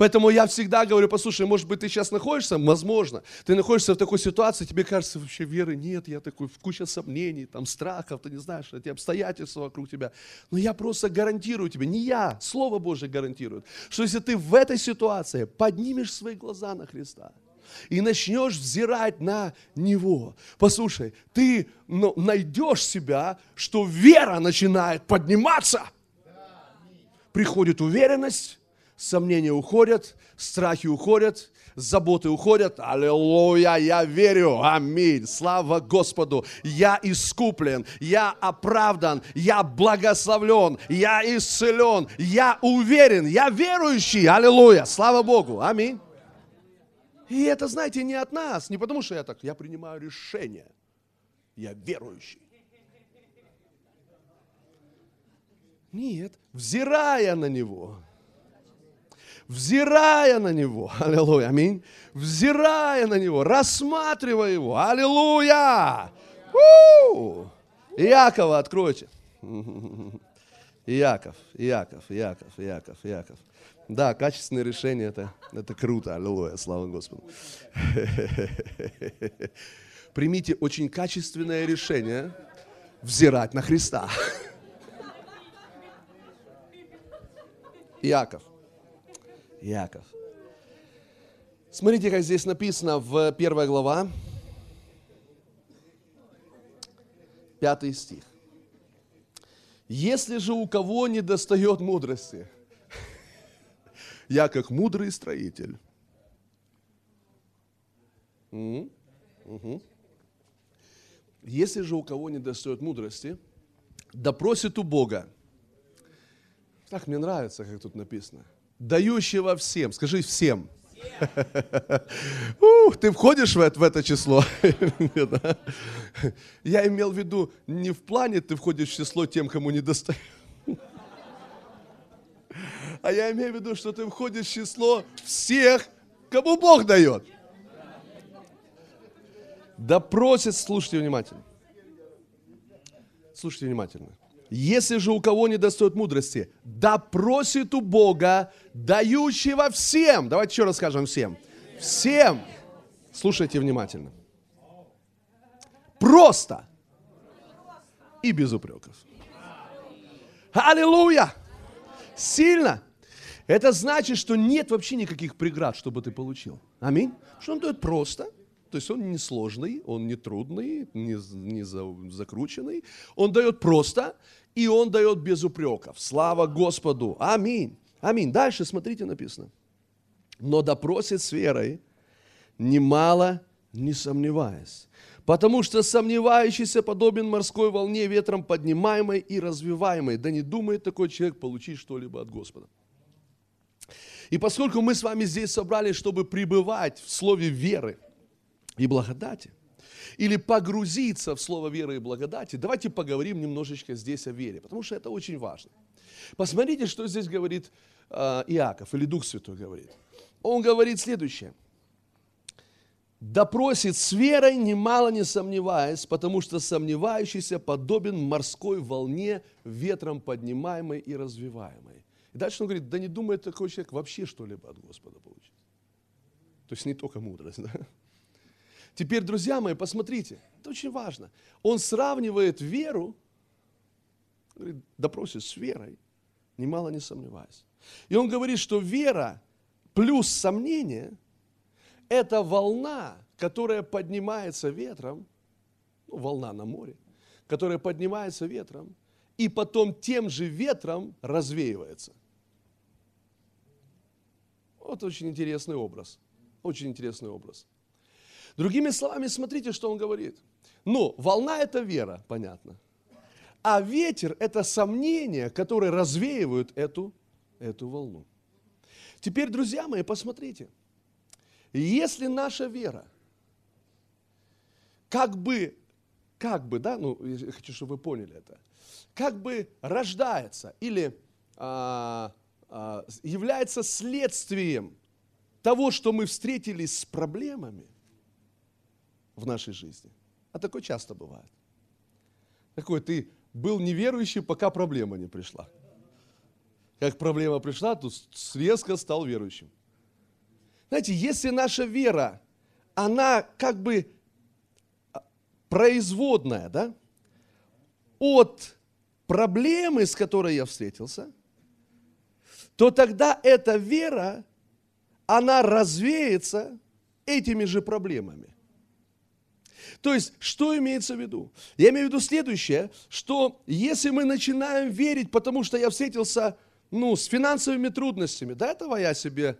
Поэтому я всегда говорю, послушай, может быть, ты сейчас находишься, возможно, ты находишься в такой ситуации, тебе кажется, вообще веры нет, я такой, куча сомнений, там, страхов, ты не знаешь, эти обстоятельства вокруг тебя. Но я просто гарантирую тебе, не я, Слово Божье гарантирует, что если ты в этой ситуации поднимешь свои глаза на Христа, и начнешь взирать на Него. Послушай, ты ну, найдешь себя, что вера начинает подниматься. Приходит уверенность, сомнения уходят, страхи уходят, заботы уходят. Аллилуйя, я верю. Аминь. Слава Господу. Я искуплен, я оправдан, я благословлен, я исцелен, я уверен, я верующий. Аллилуйя. Слава Богу. Аминь. И это, знаете, не от нас, не потому что я так, я принимаю решение. Я верующий. Нет, взирая на Него, взирая на Него, <laughs> аллилуйя, аминь, взирая на Него, рассматривая Его, аллилуйя. У-у-у! Иакова откройте. <laughs> Иаков, Иаков, Иаков, Иаков, Иаков. Да, качественное решение это, это круто, аллилуйя, слава Господу. <laughs> Примите очень качественное решение взирать на Христа. Иаков. Иаков. Смотрите, как здесь написано в первой глава, пятый стих. Если же у кого не достает мудрости, <laughs> я как мудрый строитель. Угу. Если же у кого не достает мудрости, допросит у Бога. Так мне нравится, как тут написано – дающего всем. Скажи всем. Ух, ты входишь в это, в это число? Я имел в виду не в плане ты входишь в число тем, кому не достает. А я имею в виду, что ты входишь в число всех, кому Бог дает. Да просит, слушайте внимательно. Слушайте внимательно. Если же у кого не достает мудрости, да просит у Бога, дающего всем. Давайте еще раз скажем всем. Всем. Слушайте внимательно. Просто и без упреков. Аллилуйя! Сильно. Это значит, что нет вообще никаких преград, чтобы ты получил. Аминь. Что он дает просто. То есть он не сложный, он не трудный, не, не за, закрученный. Он дает просто, и он дает без упреков. Слава Господу. Аминь. Аминь. Дальше смотрите написано. Но допросит с верой, немало не сомневаясь. Потому что сомневающийся подобен морской волне, ветром поднимаемой и развиваемой. Да не думает такой человек получить что-либо от Господа. И поскольку мы с вами здесь собрались, чтобы пребывать в слове веры и благодати, или погрузиться в слово веры и благодати, давайте поговорим немножечко здесь о вере, потому что это очень важно. Посмотрите, что здесь говорит э, Иаков, или Дух Святой говорит. Он говорит следующее. «Допросит с верой, немало не сомневаясь, потому что сомневающийся подобен морской волне, ветром поднимаемой и развиваемой». И дальше он говорит, да не думает такой человек вообще что-либо от Господа получить. То есть не только мудрость. Да? Теперь, друзья мои, посмотрите, это очень важно. Он сравнивает веру, говорит, допросит с верой, немало не сомневаясь. И он говорит, что вера плюс сомнение – это волна, которая поднимается ветром, ну, волна на море, которая поднимается ветром, и потом тем же ветром развеивается. Вот очень интересный образ. Очень интересный образ. Другими словами, смотрите, что он говорит. Ну, волна – это вера, понятно. А ветер – это сомнения, которые развеивают эту, эту волну. Теперь, друзья мои, посмотрите. Если наша вера как бы, как бы, да, ну, я хочу, чтобы вы поняли это, как бы рождается или а, а, является следствием того, что мы встретились с проблемами в нашей жизни. А такое часто бывает. Такой ты был неверующий, пока проблема не пришла. Как проблема пришла, то резко стал верующим. Знаете, если наша вера, она как бы а, производная, да, от проблемы, с которой я встретился – то тогда эта вера, она развеется этими же проблемами. То есть, что имеется в виду? Я имею в виду следующее, что если мы начинаем верить, потому что я встретился ну, с финансовыми трудностями, до этого я себе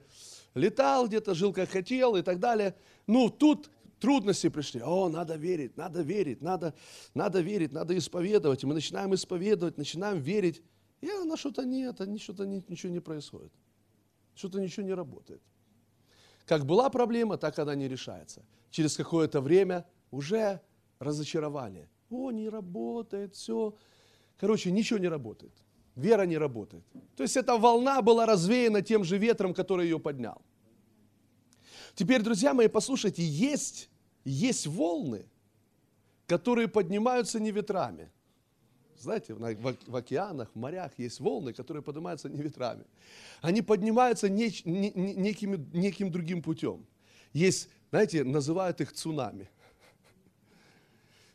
летал где-то, жил как хотел и так далее, ну, тут трудности пришли, о, надо верить, надо верить, надо, надо верить, надо исповедовать. И мы начинаем исповедовать, начинаем верить. И она что-то нет, а что-то ничего не происходит. Что-то ничего не работает. Как была проблема, так она не решается. Через какое-то время уже разочарование. О, не работает, все. Короче, ничего не работает. Вера не работает. То есть эта волна была развеяна тем же ветром, который ее поднял. Теперь, друзья мои, послушайте, есть, есть волны, которые поднимаются не ветрами – знаете, в, океанах, в морях есть волны, которые поднимаются не ветрами. Они поднимаются не, не, неким, неким другим путем. Есть, знаете, называют их цунами.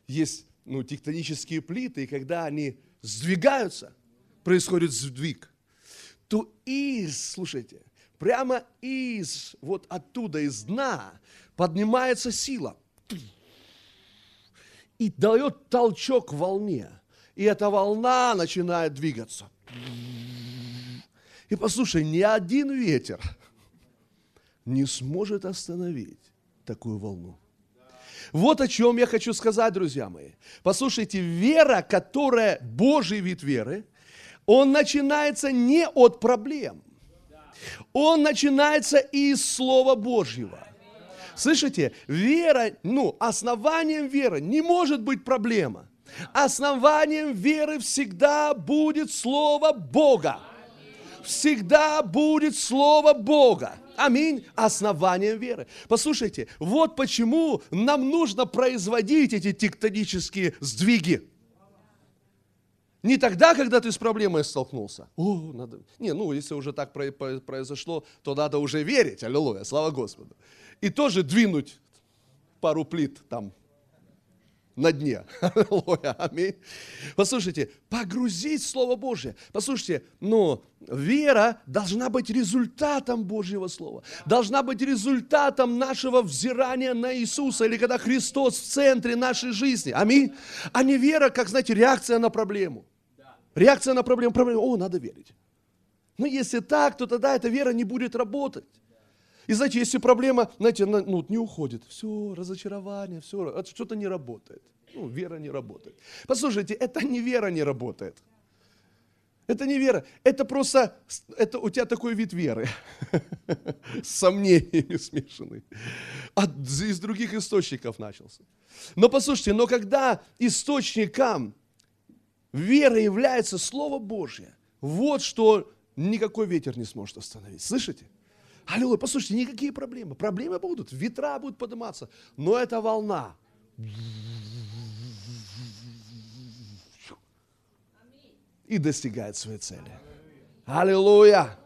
Есть ну, тектонические плиты, и когда они сдвигаются, происходит сдвиг, то из, слушайте, прямо из, вот оттуда, из дна, поднимается сила и дает толчок волне и эта волна начинает двигаться. И послушай, ни один ветер не сможет остановить такую волну. Вот о чем я хочу сказать, друзья мои. Послушайте, вера, которая Божий вид веры, он начинается не от проблем. Он начинается из Слова Божьего. Слышите, вера, ну, основанием веры не может быть проблема – Основанием веры всегда будет Слово Бога. Всегда будет Слово Бога. Аминь. Основанием веры. Послушайте, вот почему нам нужно производить эти тектонические сдвиги. Не тогда, когда ты с проблемой столкнулся. О, надо... Не, ну, если уже так произошло, то надо уже верить. Аллилуйя, слава Господу. И тоже двинуть пару плит там на дне. <laughs> Аминь. Послушайте, погрузить Слово Божье. Послушайте, но вера должна быть результатом Божьего Слова. Должна быть результатом нашего взирания на Иисуса, или когда Христос в центре нашей жизни. Аминь. А не вера, как, знаете, реакция на проблему. Реакция на проблему. Проблема, о, надо верить. Но если так, то тогда эта вера не будет работать. И знаете, если проблема, знаете, ну, не уходит, все, разочарование, все, что-то не работает. Ну, вера не работает. Послушайте, это не вера не работает. Это не вера, это просто, это у тебя такой вид веры, с сомнениями смешанный. От, из других источников начался. Но послушайте, но когда источником веры является Слово Божье, вот что никакой ветер не сможет остановить. Слышите? Аллилуйя, послушайте, никакие проблемы. Проблемы будут, ветра будут подниматься, но это волна. И достигает своей цели. Аллилуйя.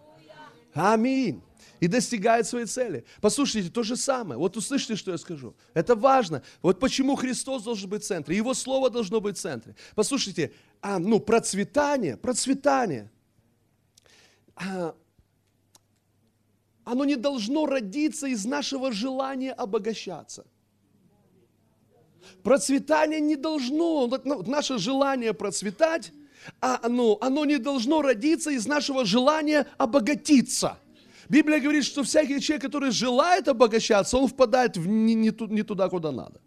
Аминь. И достигает своей цели. Послушайте, то же самое. Вот услышите, что я скажу. Это важно. Вот почему Христос должен быть в центре. Его Слово должно быть в центре. Послушайте, а, ну, процветание, процветание. А, оно не должно родиться из нашего желания обогащаться. Процветание не должно, ну, наше желание процветать, а оно, оно не должно родиться из нашего желания обогатиться. Библия говорит, что всякий человек, который желает обогащаться, он впадает в не, не, не туда, куда надо.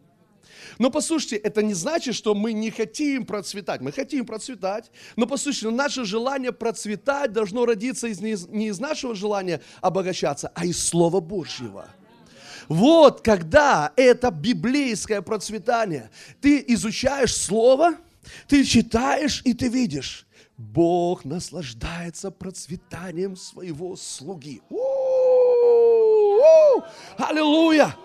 Но послушайте, это не значит, что мы не хотим процветать. Мы хотим процветать, но послушайте, наше желание процветать должно родиться из, не, из, нашего желания обогащаться, а из Слова Божьего. Вот когда это библейское процветание. Ты изучаешь Слово, ты читаешь и ты видишь. Бог наслаждается процветанием своего слуги. Аллилуйя!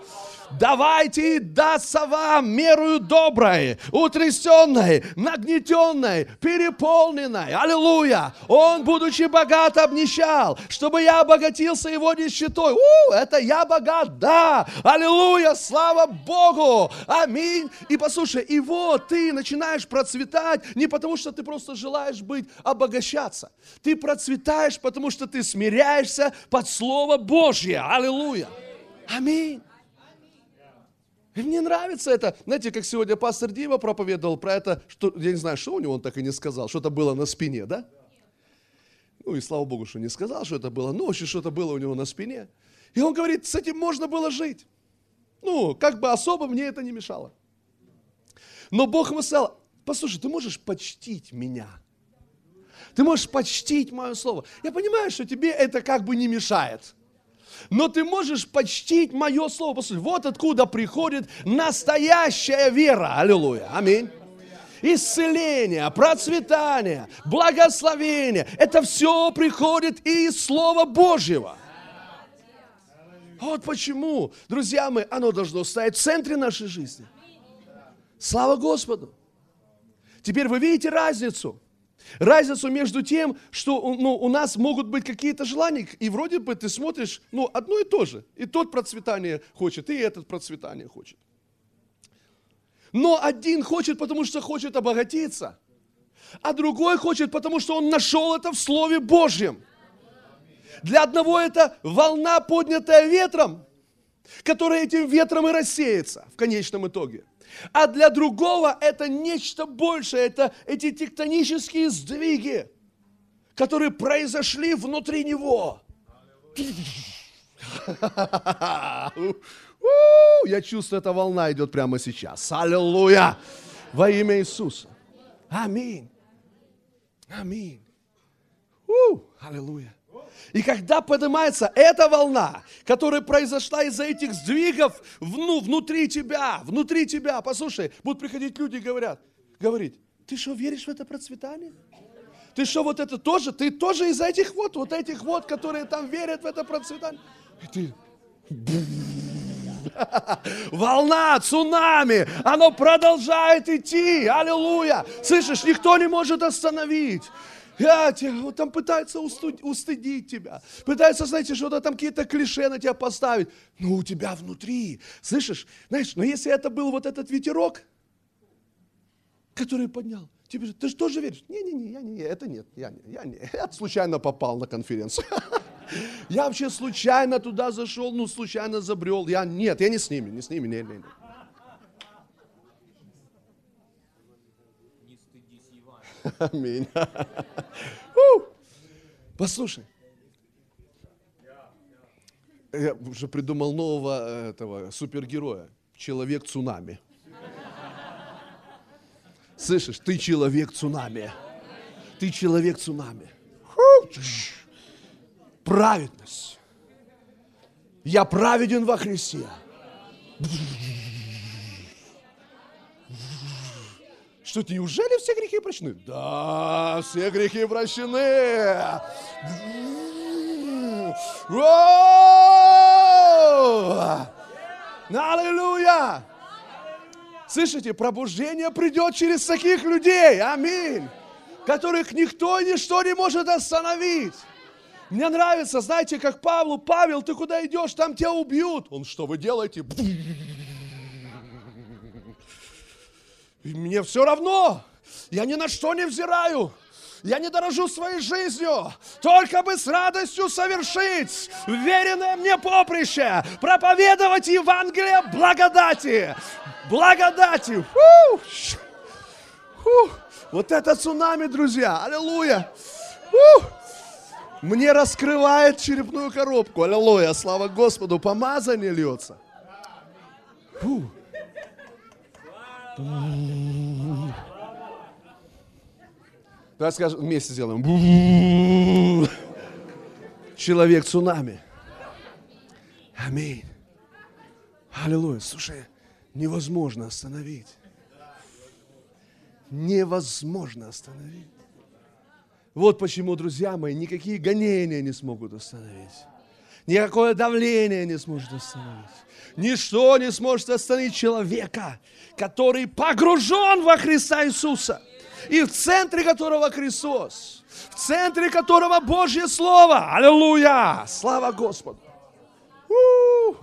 Давайте дастся вам мерою доброй, утрясенной, нагнетенной, переполненной. Аллилуйя! Он, будучи богат, обнищал, чтобы я обогатился его нищетой. У, это я богат, да! Аллилуйя! Слава Богу! Аминь! И послушай, и вот ты начинаешь процветать не потому, что ты просто желаешь быть, обогащаться. Ты процветаешь, потому что ты смиряешься под Слово Божье. Аллилуйя! Аминь. И мне нравится это. Знаете, как сегодня пастор Дима проповедовал про это, что, я не знаю, что у него он так и не сказал, что-то было на спине, да? Ну и слава Богу, что не сказал, что это было ночью, что-то было у него на спине. И он говорит, с этим можно было жить. Ну, как бы особо мне это не мешало. Но Бог ему сказал, послушай, ты можешь почтить меня. Ты можешь почтить мое слово. Я понимаю, что тебе это как бы не мешает но ты можешь почтить мое слово. Послушай, вот откуда приходит настоящая вера. Аллилуйя. Аминь исцеление, процветание, благословение. Это все приходит из Слова Божьего. Вот почему, друзья мои, оно должно стоять в центре нашей жизни. Слава Господу. Теперь вы видите разницу. Разницу между тем, что ну, у нас могут быть какие-то желания, и вроде бы ты смотришь, ну, одно и то же. И тот процветание хочет, и этот процветание хочет. Но один хочет, потому что хочет обогатиться, а другой хочет, потому что он нашел это в Слове Божьем. Для одного это волна, поднятая ветром, которая этим ветром и рассеется в конечном итоге. А для другого это нечто большее, это эти тектонические сдвиги, которые произошли внутри него. <laughs> Я чувствую, эта волна идет прямо сейчас. Аллилуйя! Во имя Иисуса. Аминь. Аминь. Аллилуйя. И когда поднимается эта волна, которая произошла из-за этих сдвигов ну, внутри тебя, внутри тебя, послушай, будут приходить люди и говорят, говорить, ты что, веришь в это процветание? Ты что, вот это тоже? Ты тоже из этих вот, вот этих вот, которые там верят в это процветание? И ты... <laughs> Волна, цунами, оно продолжает идти. Аллилуйя. Слышишь, никто не может остановить. Я вот там пытаются устыдить тебя. Пытаются, знаете, что-то там какие-то клише на тебя поставить. Но у тебя внутри, слышишь, знаешь, но если это был вот этот ветерок, который поднял. Теперь ты же тоже веришь? Не-не-не, я не, это нет, я не, я не. <laughs> Я случайно попал на конференцию. <laughs> Я вообще случайно туда зашел, ну, случайно забрел. Я, нет, я не с ними, не с ними, не, не, не. <laughs> Аминь. Послушай, я уже придумал нового этого супергероя. Человек-цунами. Слышишь, ты человек-цунами. Ты человек-цунами. Праведность. Я праведен во Христе. Что, неужели все грехи прощены? Да, все грехи прощены. Аллилуйя! Слышите, пробуждение придет через таких людей. Аминь. Которых никто и ничто не может остановить. Мне нравится, знаете, как Павлу, Павел, ты куда идешь, там тебя убьют. Он, что вы делаете? И мне все равно. Я ни на что не взираю. Я не дорожу своей жизнью, только бы с радостью совершить веренное мне поприще, проповедовать Евангелие благодати. Благодати. Фу! Фу! Вот это цунами, друзья. Аллилуйя. Фу! Мне раскрывает черепную коробку. Аллилуйя. Слава Господу. Помазание льется. Фу. Давай скажем, вместе сделаем. Человек цунами. Аминь. Аллилуйя. Слушай, невозможно остановить. Невозможно остановить. Вот почему, друзья мои, никакие гонения не смогут остановить. Никакое давление не сможет остановить. Ничто не сможет остановить человека, который погружен во Христа Иисуса и в центре которого Христос, в центре которого Божье Слово. Аллилуйя! Слава Господу! У-у-у.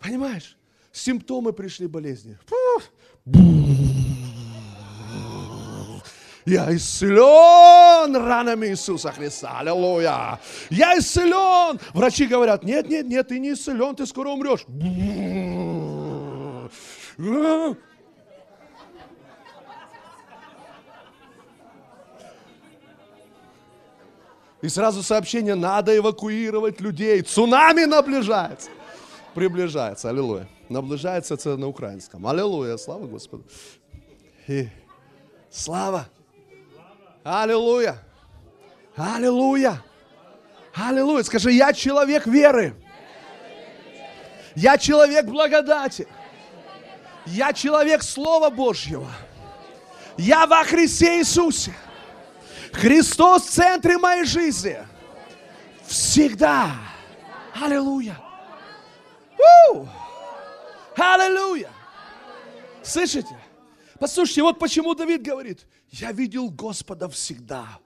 Понимаешь? Симптомы пришли болезни. Я исцелен ранами Иисуса Христа. Аллилуйя. Я исцелен. Врачи говорят, нет, нет, нет, ты не исцелен, ты скоро умрешь. И сразу сообщение, надо эвакуировать людей. Цунами наближается. Приближается, аллилуйя. Наближается это на украинском. Аллилуйя, слава Господу. И слава. Аллилуйя. Аллилуйя. Аллилуйя. Скажи, я человек веры. Я человек благодати. Я человек Слова Божьего. Я во Христе Иисусе. Христос в центре моей жизни. Всегда. Аллилуйя. Аллилуйя. Слышите? Послушайте, вот почему Давид говорит, я видел Господа всегда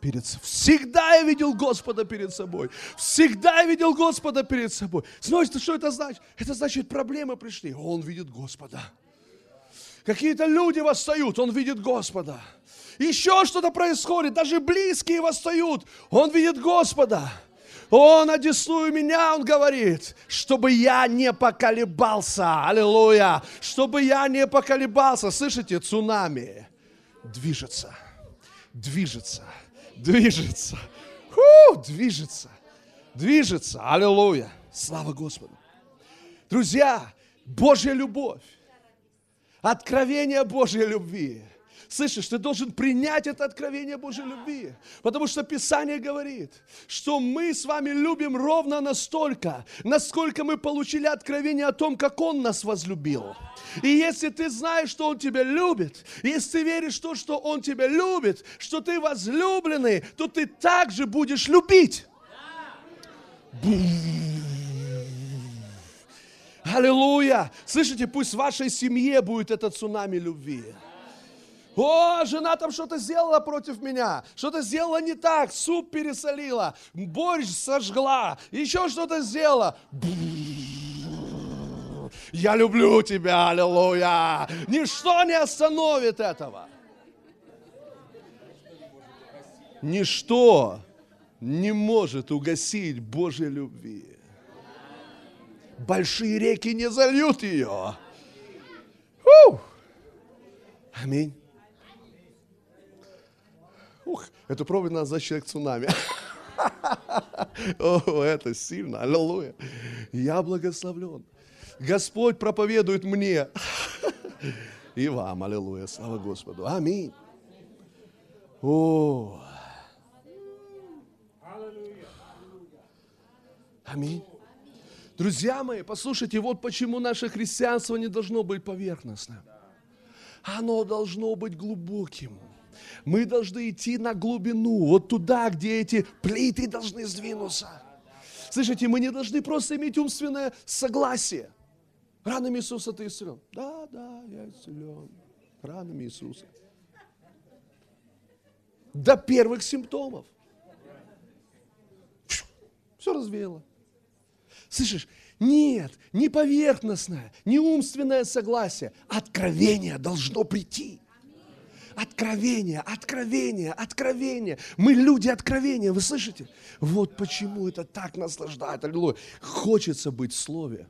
перед собой. Всегда я видел Господа перед собой. Всегда я видел Господа перед собой. Знаете, что это значит? Это значит, проблемы пришли. Он видит Господа. Какие-то люди восстают, он видит Господа еще что-то происходит, даже близкие восстают, он видит Господа. Он одесную меня, он говорит, чтобы я не поколебался. Аллилуйя. Чтобы я не поколебался. Слышите, цунами движется, движется, движется. Фу, движется, движется. Аллилуйя. Слава Господу. Друзья, Божья любовь, откровение Божьей любви – Слышишь, ты должен принять это откровение Божьей любви. Потому что Писание говорит, что мы с вами любим ровно настолько, насколько мы получили откровение о том, как Он нас возлюбил. И если ты знаешь, что Он тебя любит, если ты веришь в то, что Он тебя любит, что ты возлюбленный, то ты также будешь любить. Аллилуйя! Слышите, пусть в вашей семье будет этот цунами любви. О, жена там что-то сделала против меня, что-то сделала не так, суп пересолила, борщ сожгла, еще что-то сделала. Я люблю тебя, аллилуйя. Ничто не остановит этого. Ничто не может угасить Божьей любви. Большие реки не зальют ее. Фу! Аминь. Ух, это проповедь нас за человек цунами. <laughs> О, это сильно. Аллилуйя. Я благословлен. Господь проповедует мне. <laughs> И вам, аллилуйя. Слава Господу. Аминь. О. Аминь. Друзья мои, послушайте, вот почему наше христианство не должно быть поверхностным. Оно должно быть глубоким. Мы должны идти на глубину, вот туда, где эти плиты должны сдвинуться. Слышите, мы не должны просто иметь умственное согласие. Ранами Иисуса ты исцелен. Да, да, я исцелен. Ранами Иисуса. До первых симптомов. Все развеяло. Слышишь, нет, не поверхностное, не умственное согласие. Откровение должно прийти. Откровение, откровение, откровение. Мы люди откровения, вы слышите? Вот почему это так наслаждает. Аллилуйя. Хочется быть в Слове.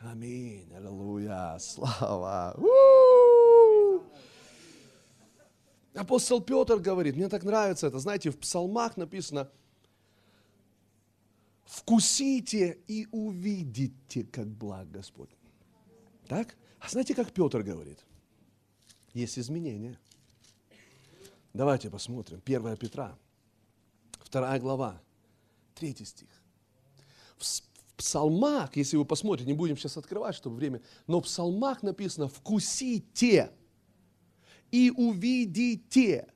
Аминь. Аллилуйя. Слава. У-у-у. Апостол Петр говорит, мне так нравится это, знаете, в псалмах написано, вкусите и увидите, как благ Господь. Так? А знаете, как Петр говорит? Есть изменения. Давайте посмотрим. 1 Петра, 2 глава, 3 стих. В псалмах, если вы посмотрите, не будем сейчас открывать, чтобы время, но в псалмах написано «вкусите и увидите,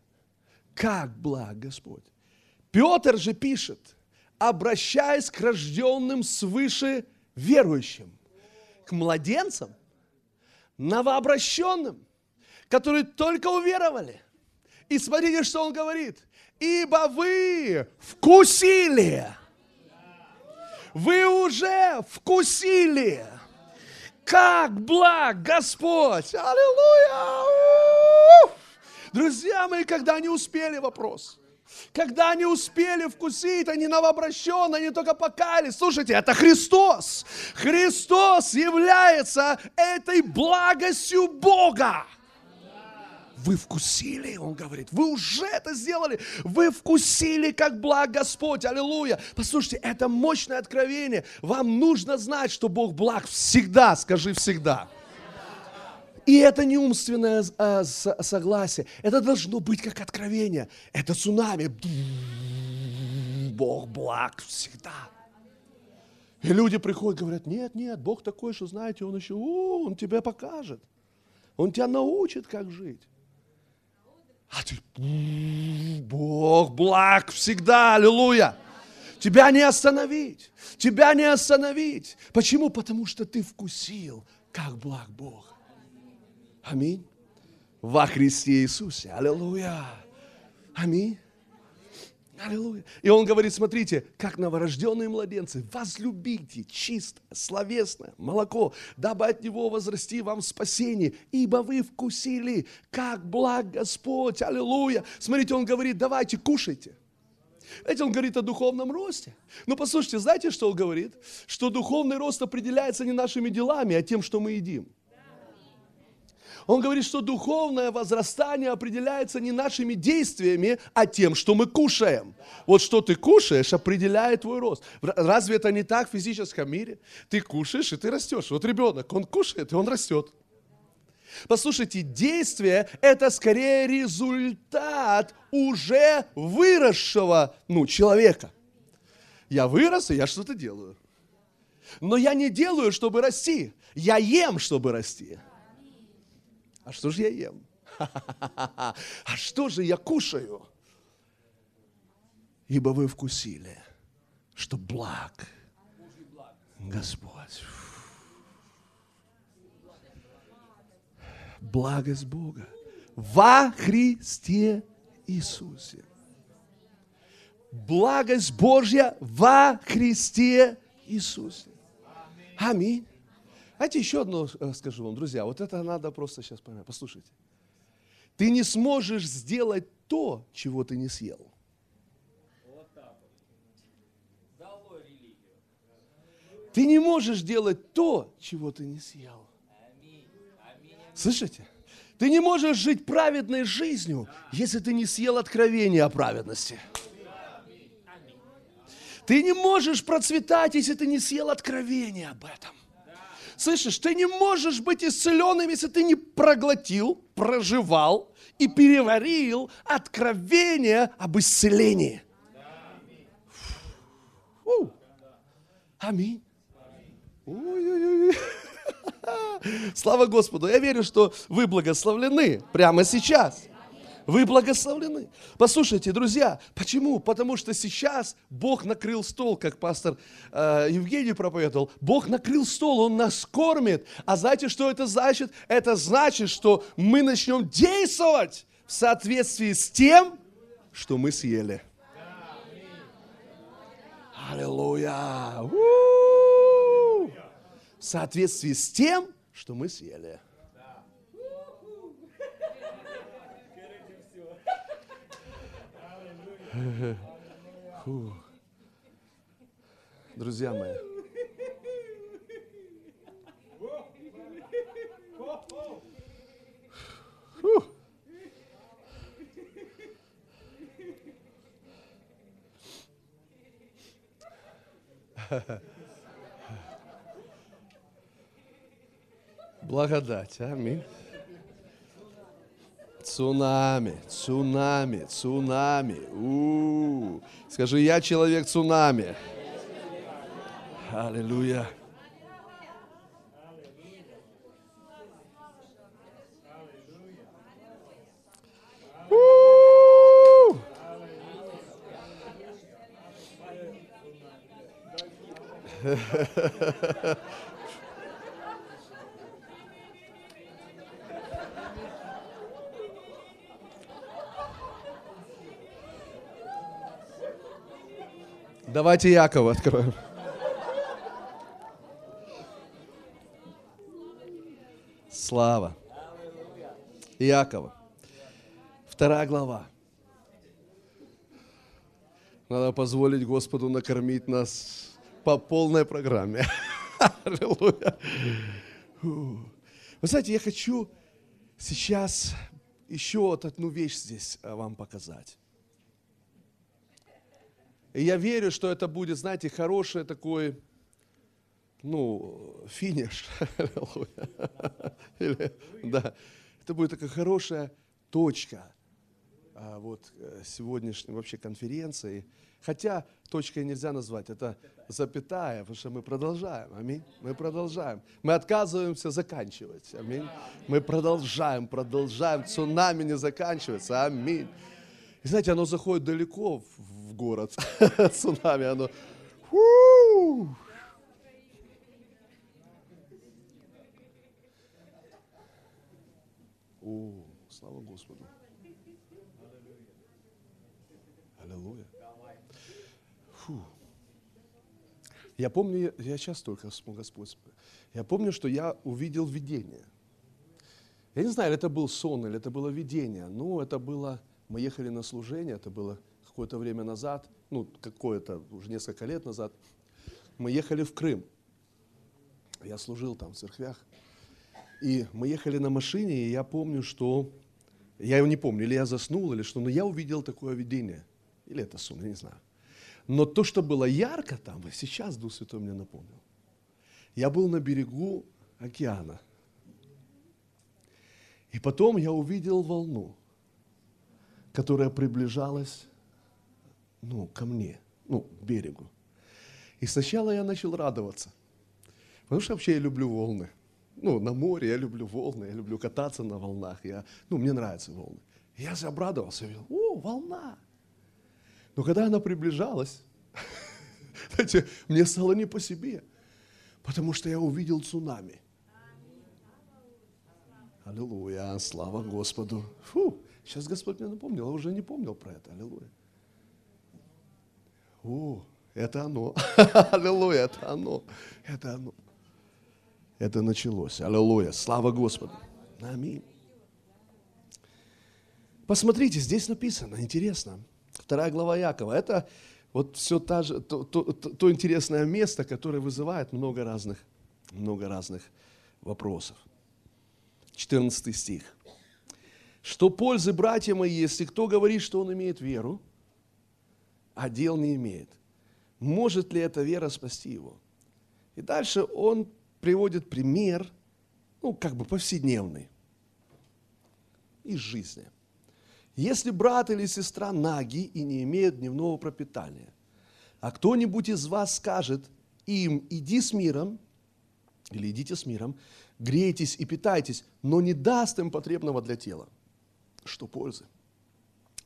как благ Господь». Петр же пишет, обращаясь к рожденным свыше верующим, к младенцам, новообращенным, которые только уверовали. И смотрите, что он говорит. Ибо вы вкусили. Вы уже вкусили. Как благ Господь. Аллилуйя. Друзья мои, когда не успели вопрос. Когда они успели вкусить, они новообращенные, они только покались. Слушайте, это Христос. Христос является этой благостью Бога. Вы вкусили, он говорит, вы уже это сделали, вы вкусили, как благ Господь, аллилуйя. Послушайте, это мощное откровение. Вам нужно знать, что Бог благ всегда, скажи всегда. И это не умственное а, согласие, это должно быть как откровение. Это цунами. Бог благ всегда. И люди приходят, говорят, нет, нет, Бог такой, что знаете, Он еще, о, Он тебе покажет. Он тебя научит, как жить. А ты, Бог благ всегда, аллилуйя. Тебя не остановить, тебя не остановить. Почему? Потому что ты вкусил, как благ Бог. Аминь. Во Христе Иисусе. Аллилуйя. Аминь. Аллилуйя. И он говорит, смотрите, как новорожденные младенцы, возлюбите чисто, словесное молоко, дабы от него возрасти вам спасение, ибо вы вкусили, как благ Господь. Аллилуйя. Смотрите, он говорит, давайте, кушайте. Знаете, он говорит о духовном росте. Но послушайте, знаете, что он говорит? Что духовный рост определяется не нашими делами, а тем, что мы едим. Он говорит, что духовное возрастание определяется не нашими действиями, а тем, что мы кушаем. Вот что ты кушаешь, определяет твой рост. Разве это не так в физическом мире? Ты кушаешь, и ты растешь. Вот ребенок, он кушает, и он растет. Послушайте, действие – это скорее результат уже выросшего ну, человека. Я вырос, и я что-то делаю. Но я не делаю, чтобы расти. Я ем, чтобы расти. А что же я ем? <laughs> А что же я кушаю? Ибо вы вкусили, что благ Господь. Благость Бога во Христе Иисусе. Благость Божья во Христе Иисусе. Аминь. Знаете, еще одно э, скажу вам, друзья, вот это надо просто сейчас понять. Послушайте. Ты не сможешь сделать то, чего ты не съел. Ты не можешь делать то, чего ты не съел. Слышите? Ты не можешь жить праведной жизнью, если ты не съел откровение о праведности. Ты не можешь процветать, если ты не съел откровение об этом. Слышишь, ты не можешь быть исцеленным, если ты не проглотил, проживал и переварил откровение об исцелении. Фу. Аминь. Ой-ой-ой. <laughs> Слава Господу. Я верю, что вы благословлены прямо сейчас. Вы благословлены. Послушайте, друзья, почему? Потому что сейчас Бог накрыл стол, как пастор э, Евгений проповедовал. Бог накрыл стол, Он нас кормит. А знаете, что это значит? Это значит, что мы начнем действовать в соответствии с тем, что мы съели. Аллилуйя! В соответствии с тем, что мы съели. Фу. Друзья мои. Фу. Благодать. Аминь. Цунами, цунами, цунами. У-у-у. Скажи, я человек цунами. Аллилуйя. <laughs> Давайте Якова откроем. Слава. Якова. Вторая глава. Надо позволить Господу накормить нас по полной программе. <laughs> Аллилуйя. Вы знаете, я хочу сейчас еще вот одну вещь здесь э, вам показать. И я верю, что это будет, знаете, хороший такой, ну, финиш. <laughs> Или, да, это будет такая хорошая точка а, вот э, сегодняшней вообще конференции. Хотя точкой нельзя назвать, это запятая, потому что мы продолжаем, аминь. Мы продолжаем. Мы отказываемся заканчивать, аминь. Мы продолжаем, продолжаем, цунами не заканчивается, аминь. И знаете, оно заходит далеко в город, <laughs> цунами, оно... О, слава Господу. Аллилуйя. Фу. Я помню, я сейчас только смог Господь. Я помню, что я увидел видение. Я не знаю, это был сон или это было видение. Ну, это было мы ехали на служение, это было какое-то время назад, ну, какое-то, уже несколько лет назад. Мы ехали в Крым. Я служил там в церквях. И мы ехали на машине, и я помню, что... Я его не помню, или я заснул, или что, но я увидел такое видение. Или это сон, я не знаю. Но то, что было ярко там, сейчас Дух Святой мне напомнил. Я был на берегу океана. И потом я увидел волну которая приближалась ну, ко мне, ну, к берегу. И сначала я начал радоваться, потому что вообще я люблю волны. Ну, на море я люблю волны, я люблю кататься на волнах, я, ну, мне нравятся волны. И я обрадовался, я говорил, о, волна. Но когда она приближалась, <laughs> мне стало не по себе, потому что я увидел цунами. Аллилуйя, слава Господу. Фу. Сейчас Господь мне напомнил, я уже не помнил про это. Аллилуйя. О, это оно. <laughs> Аллилуйя, это оно. Это оно. это началось. Аллилуйя. Слава Господу. Аминь. Посмотрите, здесь написано, интересно. Вторая глава Якова. Это вот все та же, то, то, то, то интересное место, которое вызывает много разных, много разных вопросов. 14 стих. Что пользы, братья мои, если кто говорит, что он имеет веру, а дел не имеет? Может ли эта вера спасти его? И дальше он приводит пример, ну, как бы повседневный, из жизни. Если брат или сестра наги и не имеют дневного пропитания, а кто-нибудь из вас скажет им, иди с миром, или идите с миром, грейтесь и питайтесь, но не даст им потребного для тела. Что пользы?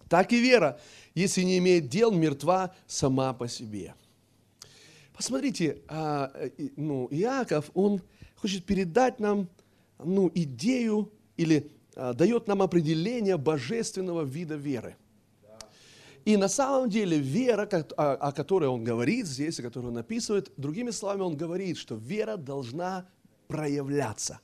Так и вера, если не имеет дел, мертва сама по себе. Посмотрите, а, ну, Иаков, он хочет передать нам ну, идею или а, дает нам определение божественного вида веры. И на самом деле вера, о которой он говорит здесь, о которой он описывает, другими словами, он говорит, что вера должна проявляться.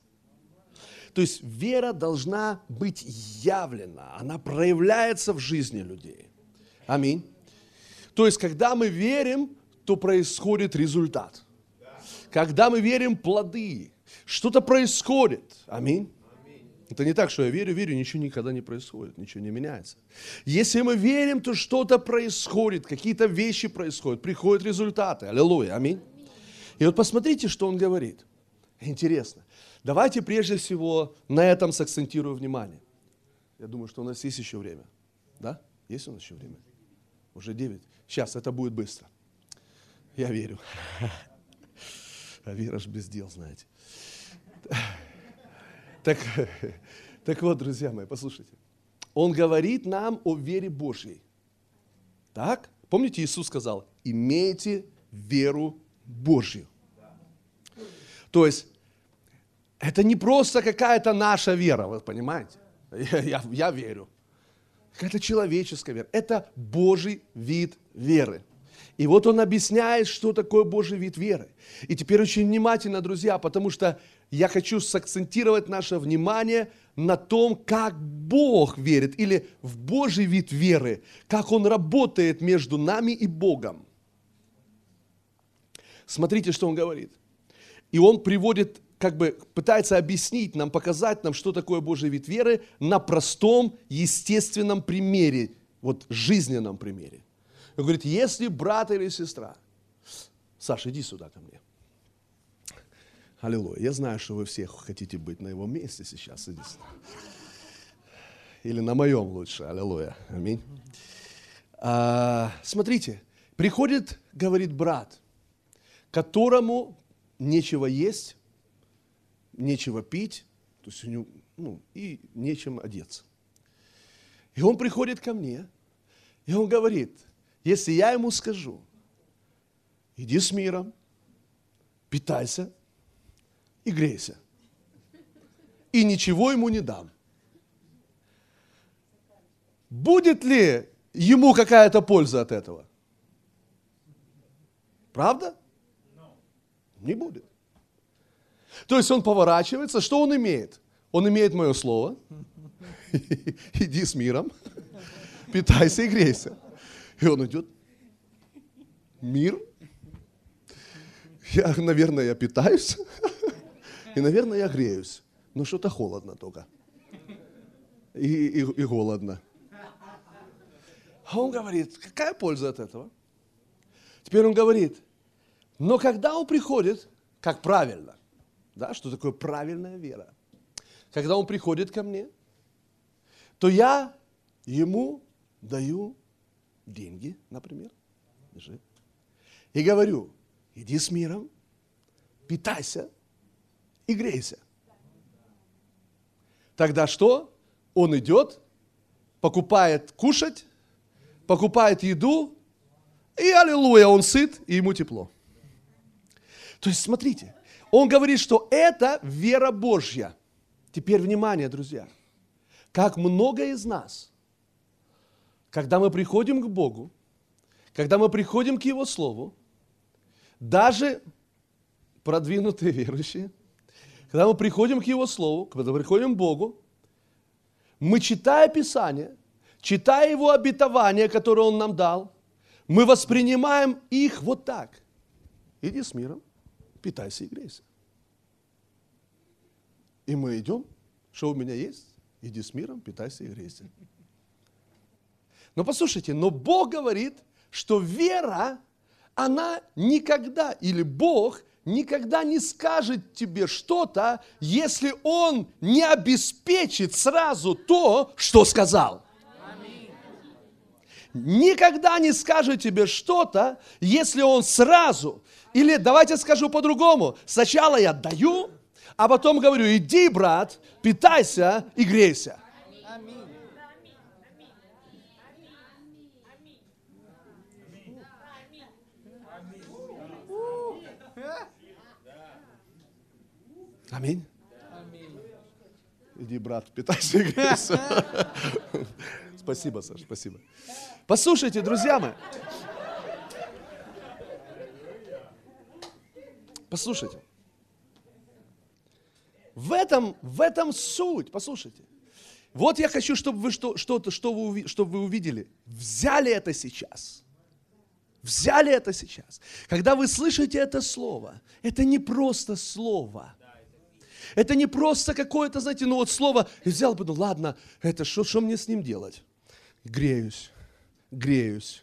То есть вера должна быть явлена, она проявляется в жизни людей. Аминь. То есть, когда мы верим, то происходит результат. Когда мы верим, плоды. Что-то происходит. Аминь. Это не так, что я верю, верю, ничего никогда не происходит, ничего не меняется. Если мы верим, то что-то происходит, какие-то вещи происходят, приходят результаты. Аллилуйя, аминь. И вот посмотрите, что он говорит. Интересно. Давайте прежде всего на этом сакцентирую внимание. Я думаю, что у нас есть еще время. Да? Есть у нас еще время? Уже 9. Сейчас, это будет быстро. Я верю. А вера ж без дел, знаете. Так, так вот, друзья мои, послушайте. Он говорит нам о вере Божьей. Так? Помните, Иисус сказал, имейте веру Божью. То есть, это не просто какая-то наша вера, вы понимаете? Я, я, я верю. Какая-то человеческая вера. Это Божий вид веры. И вот он объясняет, что такое Божий вид веры. И теперь очень внимательно, друзья, потому что я хочу сакцентировать наше внимание на том, как Бог верит, или в Божий вид веры, как Он работает между нами и Богом. Смотрите, что Он говорит. И Он приводит, как бы пытается объяснить нам, показать нам, что такое Божий вид веры на простом, естественном примере, вот жизненном примере. Он говорит, если брат или сестра, Саша, иди сюда ко мне. Аллилуйя. Я знаю, что вы все хотите быть на его месте сейчас. Иди сюда. Или на моем лучше. Аллилуйя. Аминь. А, смотрите, приходит, говорит брат, которому нечего есть, нечего пить, то есть у него, ну, и нечем одеться. И он приходит ко мне, и он говорит, если я ему скажу, иди с миром, питайся и грейся, и ничего ему не дам, будет ли ему какая-то польза от этого? Правда? Не будет. То есть он поворачивается, что он имеет? Он имеет мое слово. <laughs> Иди с миром, питайся и грейся. И он идет. Мир. Я, наверное, я питаюсь. <laughs> И, наверное, я греюсь. Но что-то холодно только. И, и, и голодно. А он говорит, какая польза от этого? Теперь он говорит, но когда он приходит, как правильно, да, что такое правильная вера? Когда он приходит ко мне, то я ему даю деньги, например, и говорю, иди с миром, питайся и грейся. Тогда что? Он идет, покупает кушать, покупает еду, и аллилуйя, он сыт, и ему тепло. То есть, смотрите, он говорит, что это вера Божья. Теперь внимание, друзья. Как много из нас когда мы приходим к Богу, когда мы приходим к Его Слову, даже продвинутые верующие, Когда мы приходим к Его Слову, когда мы приходим к Богу, мы, читая Писание, читая Его обетование, которое Он нам дал, мы воспринимаем их вот так. Иди с миром, питайся и грейся. И мы идем, что у меня есть, иди с миром, питайся и грейся. Но послушайте, но Бог говорит, что вера, она никогда, или Бог никогда не скажет тебе что-то, если Он не обеспечит сразу то, что сказал. Никогда не скажет тебе что-то, если Он сразу, или давайте скажу по-другому, сначала я даю, а потом говорю, иди, брат, питайся и грейся. Аминь. Иди, брат, питайся и грейся. <laughs> Спасибо, Саша, спасибо. Послушайте, друзья мои. Послушайте. В этом, в этом суть. Послушайте. Вот я хочу, чтобы вы что, что-то, что вы, чтобы вы увидели. Взяли это сейчас. Взяли это сейчас. Когда вы слышите это слово, это не просто слово – это не просто какое-то, знаете, ну вот слово, и взял, подумал, ладно, это что, что мне с ним делать? Греюсь, греюсь,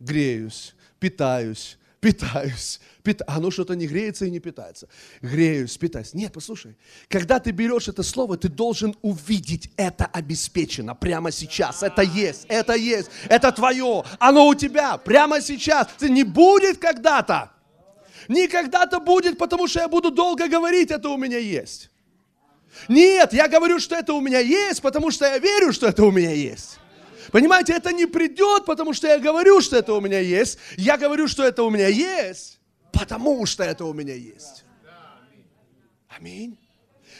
греюсь, питаюсь, <laughs> питаюсь, питаюсь. Оно что-то не греется и не питается. Греюсь, питаюсь. Нет, послушай, когда ты берешь это слово, ты должен увидеть это обеспечено прямо сейчас. Это есть, это есть, это твое, оно у тебя прямо сейчас. Это не будет когда-то. Не когда-то будет, потому что я буду долго говорить, это у меня есть. Нет, я говорю, что это у меня есть, потому что я верю, что это у меня есть. Понимаете, это не придет, потому что я говорю, что это у меня есть. Я говорю, что это у меня есть, потому что это у меня есть. Аминь.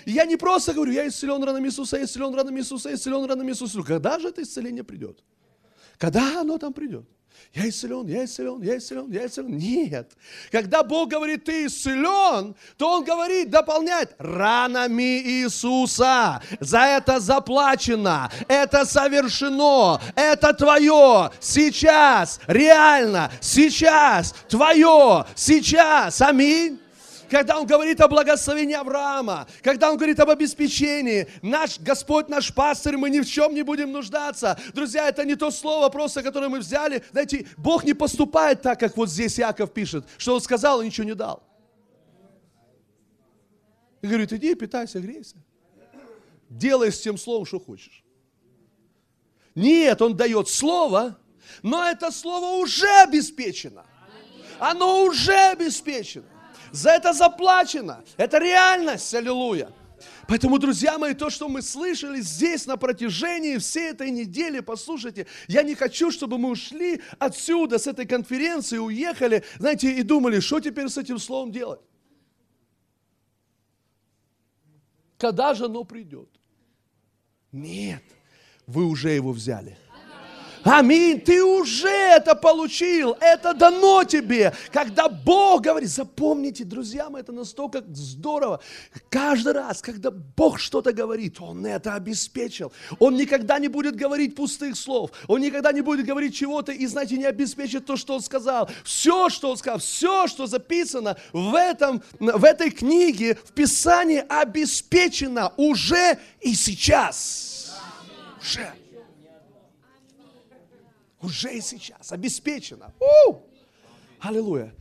Я не просто говорю, я исцелен раном Иисуса, я исцелен раном Иисуса, я исцелен раном Иисуса. Когда же это исцеление придет? Когда оно там придет? Я исцелен, я исцелен, я исцелен, я исцелен. Нет. Когда Бог говорит, ты исцелен, то Он говорит, дополняет, ранами Иисуса. За это заплачено, это совершено, это твое сейчас, реально, сейчас, твое, сейчас. Аминь когда Он говорит о благословении Авраама, когда Он говорит об обеспечении, наш Господь, наш пастырь, мы ни в чем не будем нуждаться. Друзья, это не то слово просто, которое мы взяли. Знаете, Бог не поступает так, как вот здесь Яков пишет, что Он сказал и ничего не дал. И говорит, иди, питайся, грейся. Делай с тем словом, что хочешь. Нет, он дает слово, но это слово уже обеспечено. Оно уже обеспечено. За это заплачено. Это реальность. Аллилуйя. Поэтому, друзья мои, то, что мы слышали здесь на протяжении всей этой недели, послушайте, я не хочу, чтобы мы ушли отсюда, с этой конференции, уехали, знаете, и думали, что теперь с этим словом делать? Когда же оно придет? Нет, вы уже его взяли. Аминь. Ты уже это получил. Это дано тебе. Когда Бог говорит, запомните, друзья мои, это настолько здорово. Каждый раз, когда Бог что-то говорит, Он это обеспечил. Он никогда не будет говорить пустых слов. Он никогда не будет говорить чего-то и, знаете, не обеспечит то, что Он сказал. Все, что Он сказал, все, что записано в, этом, в этой книге, в Писании обеспечено уже и сейчас. Уже. Уже и сейчас. Обеспечено. У! Аллилуйя.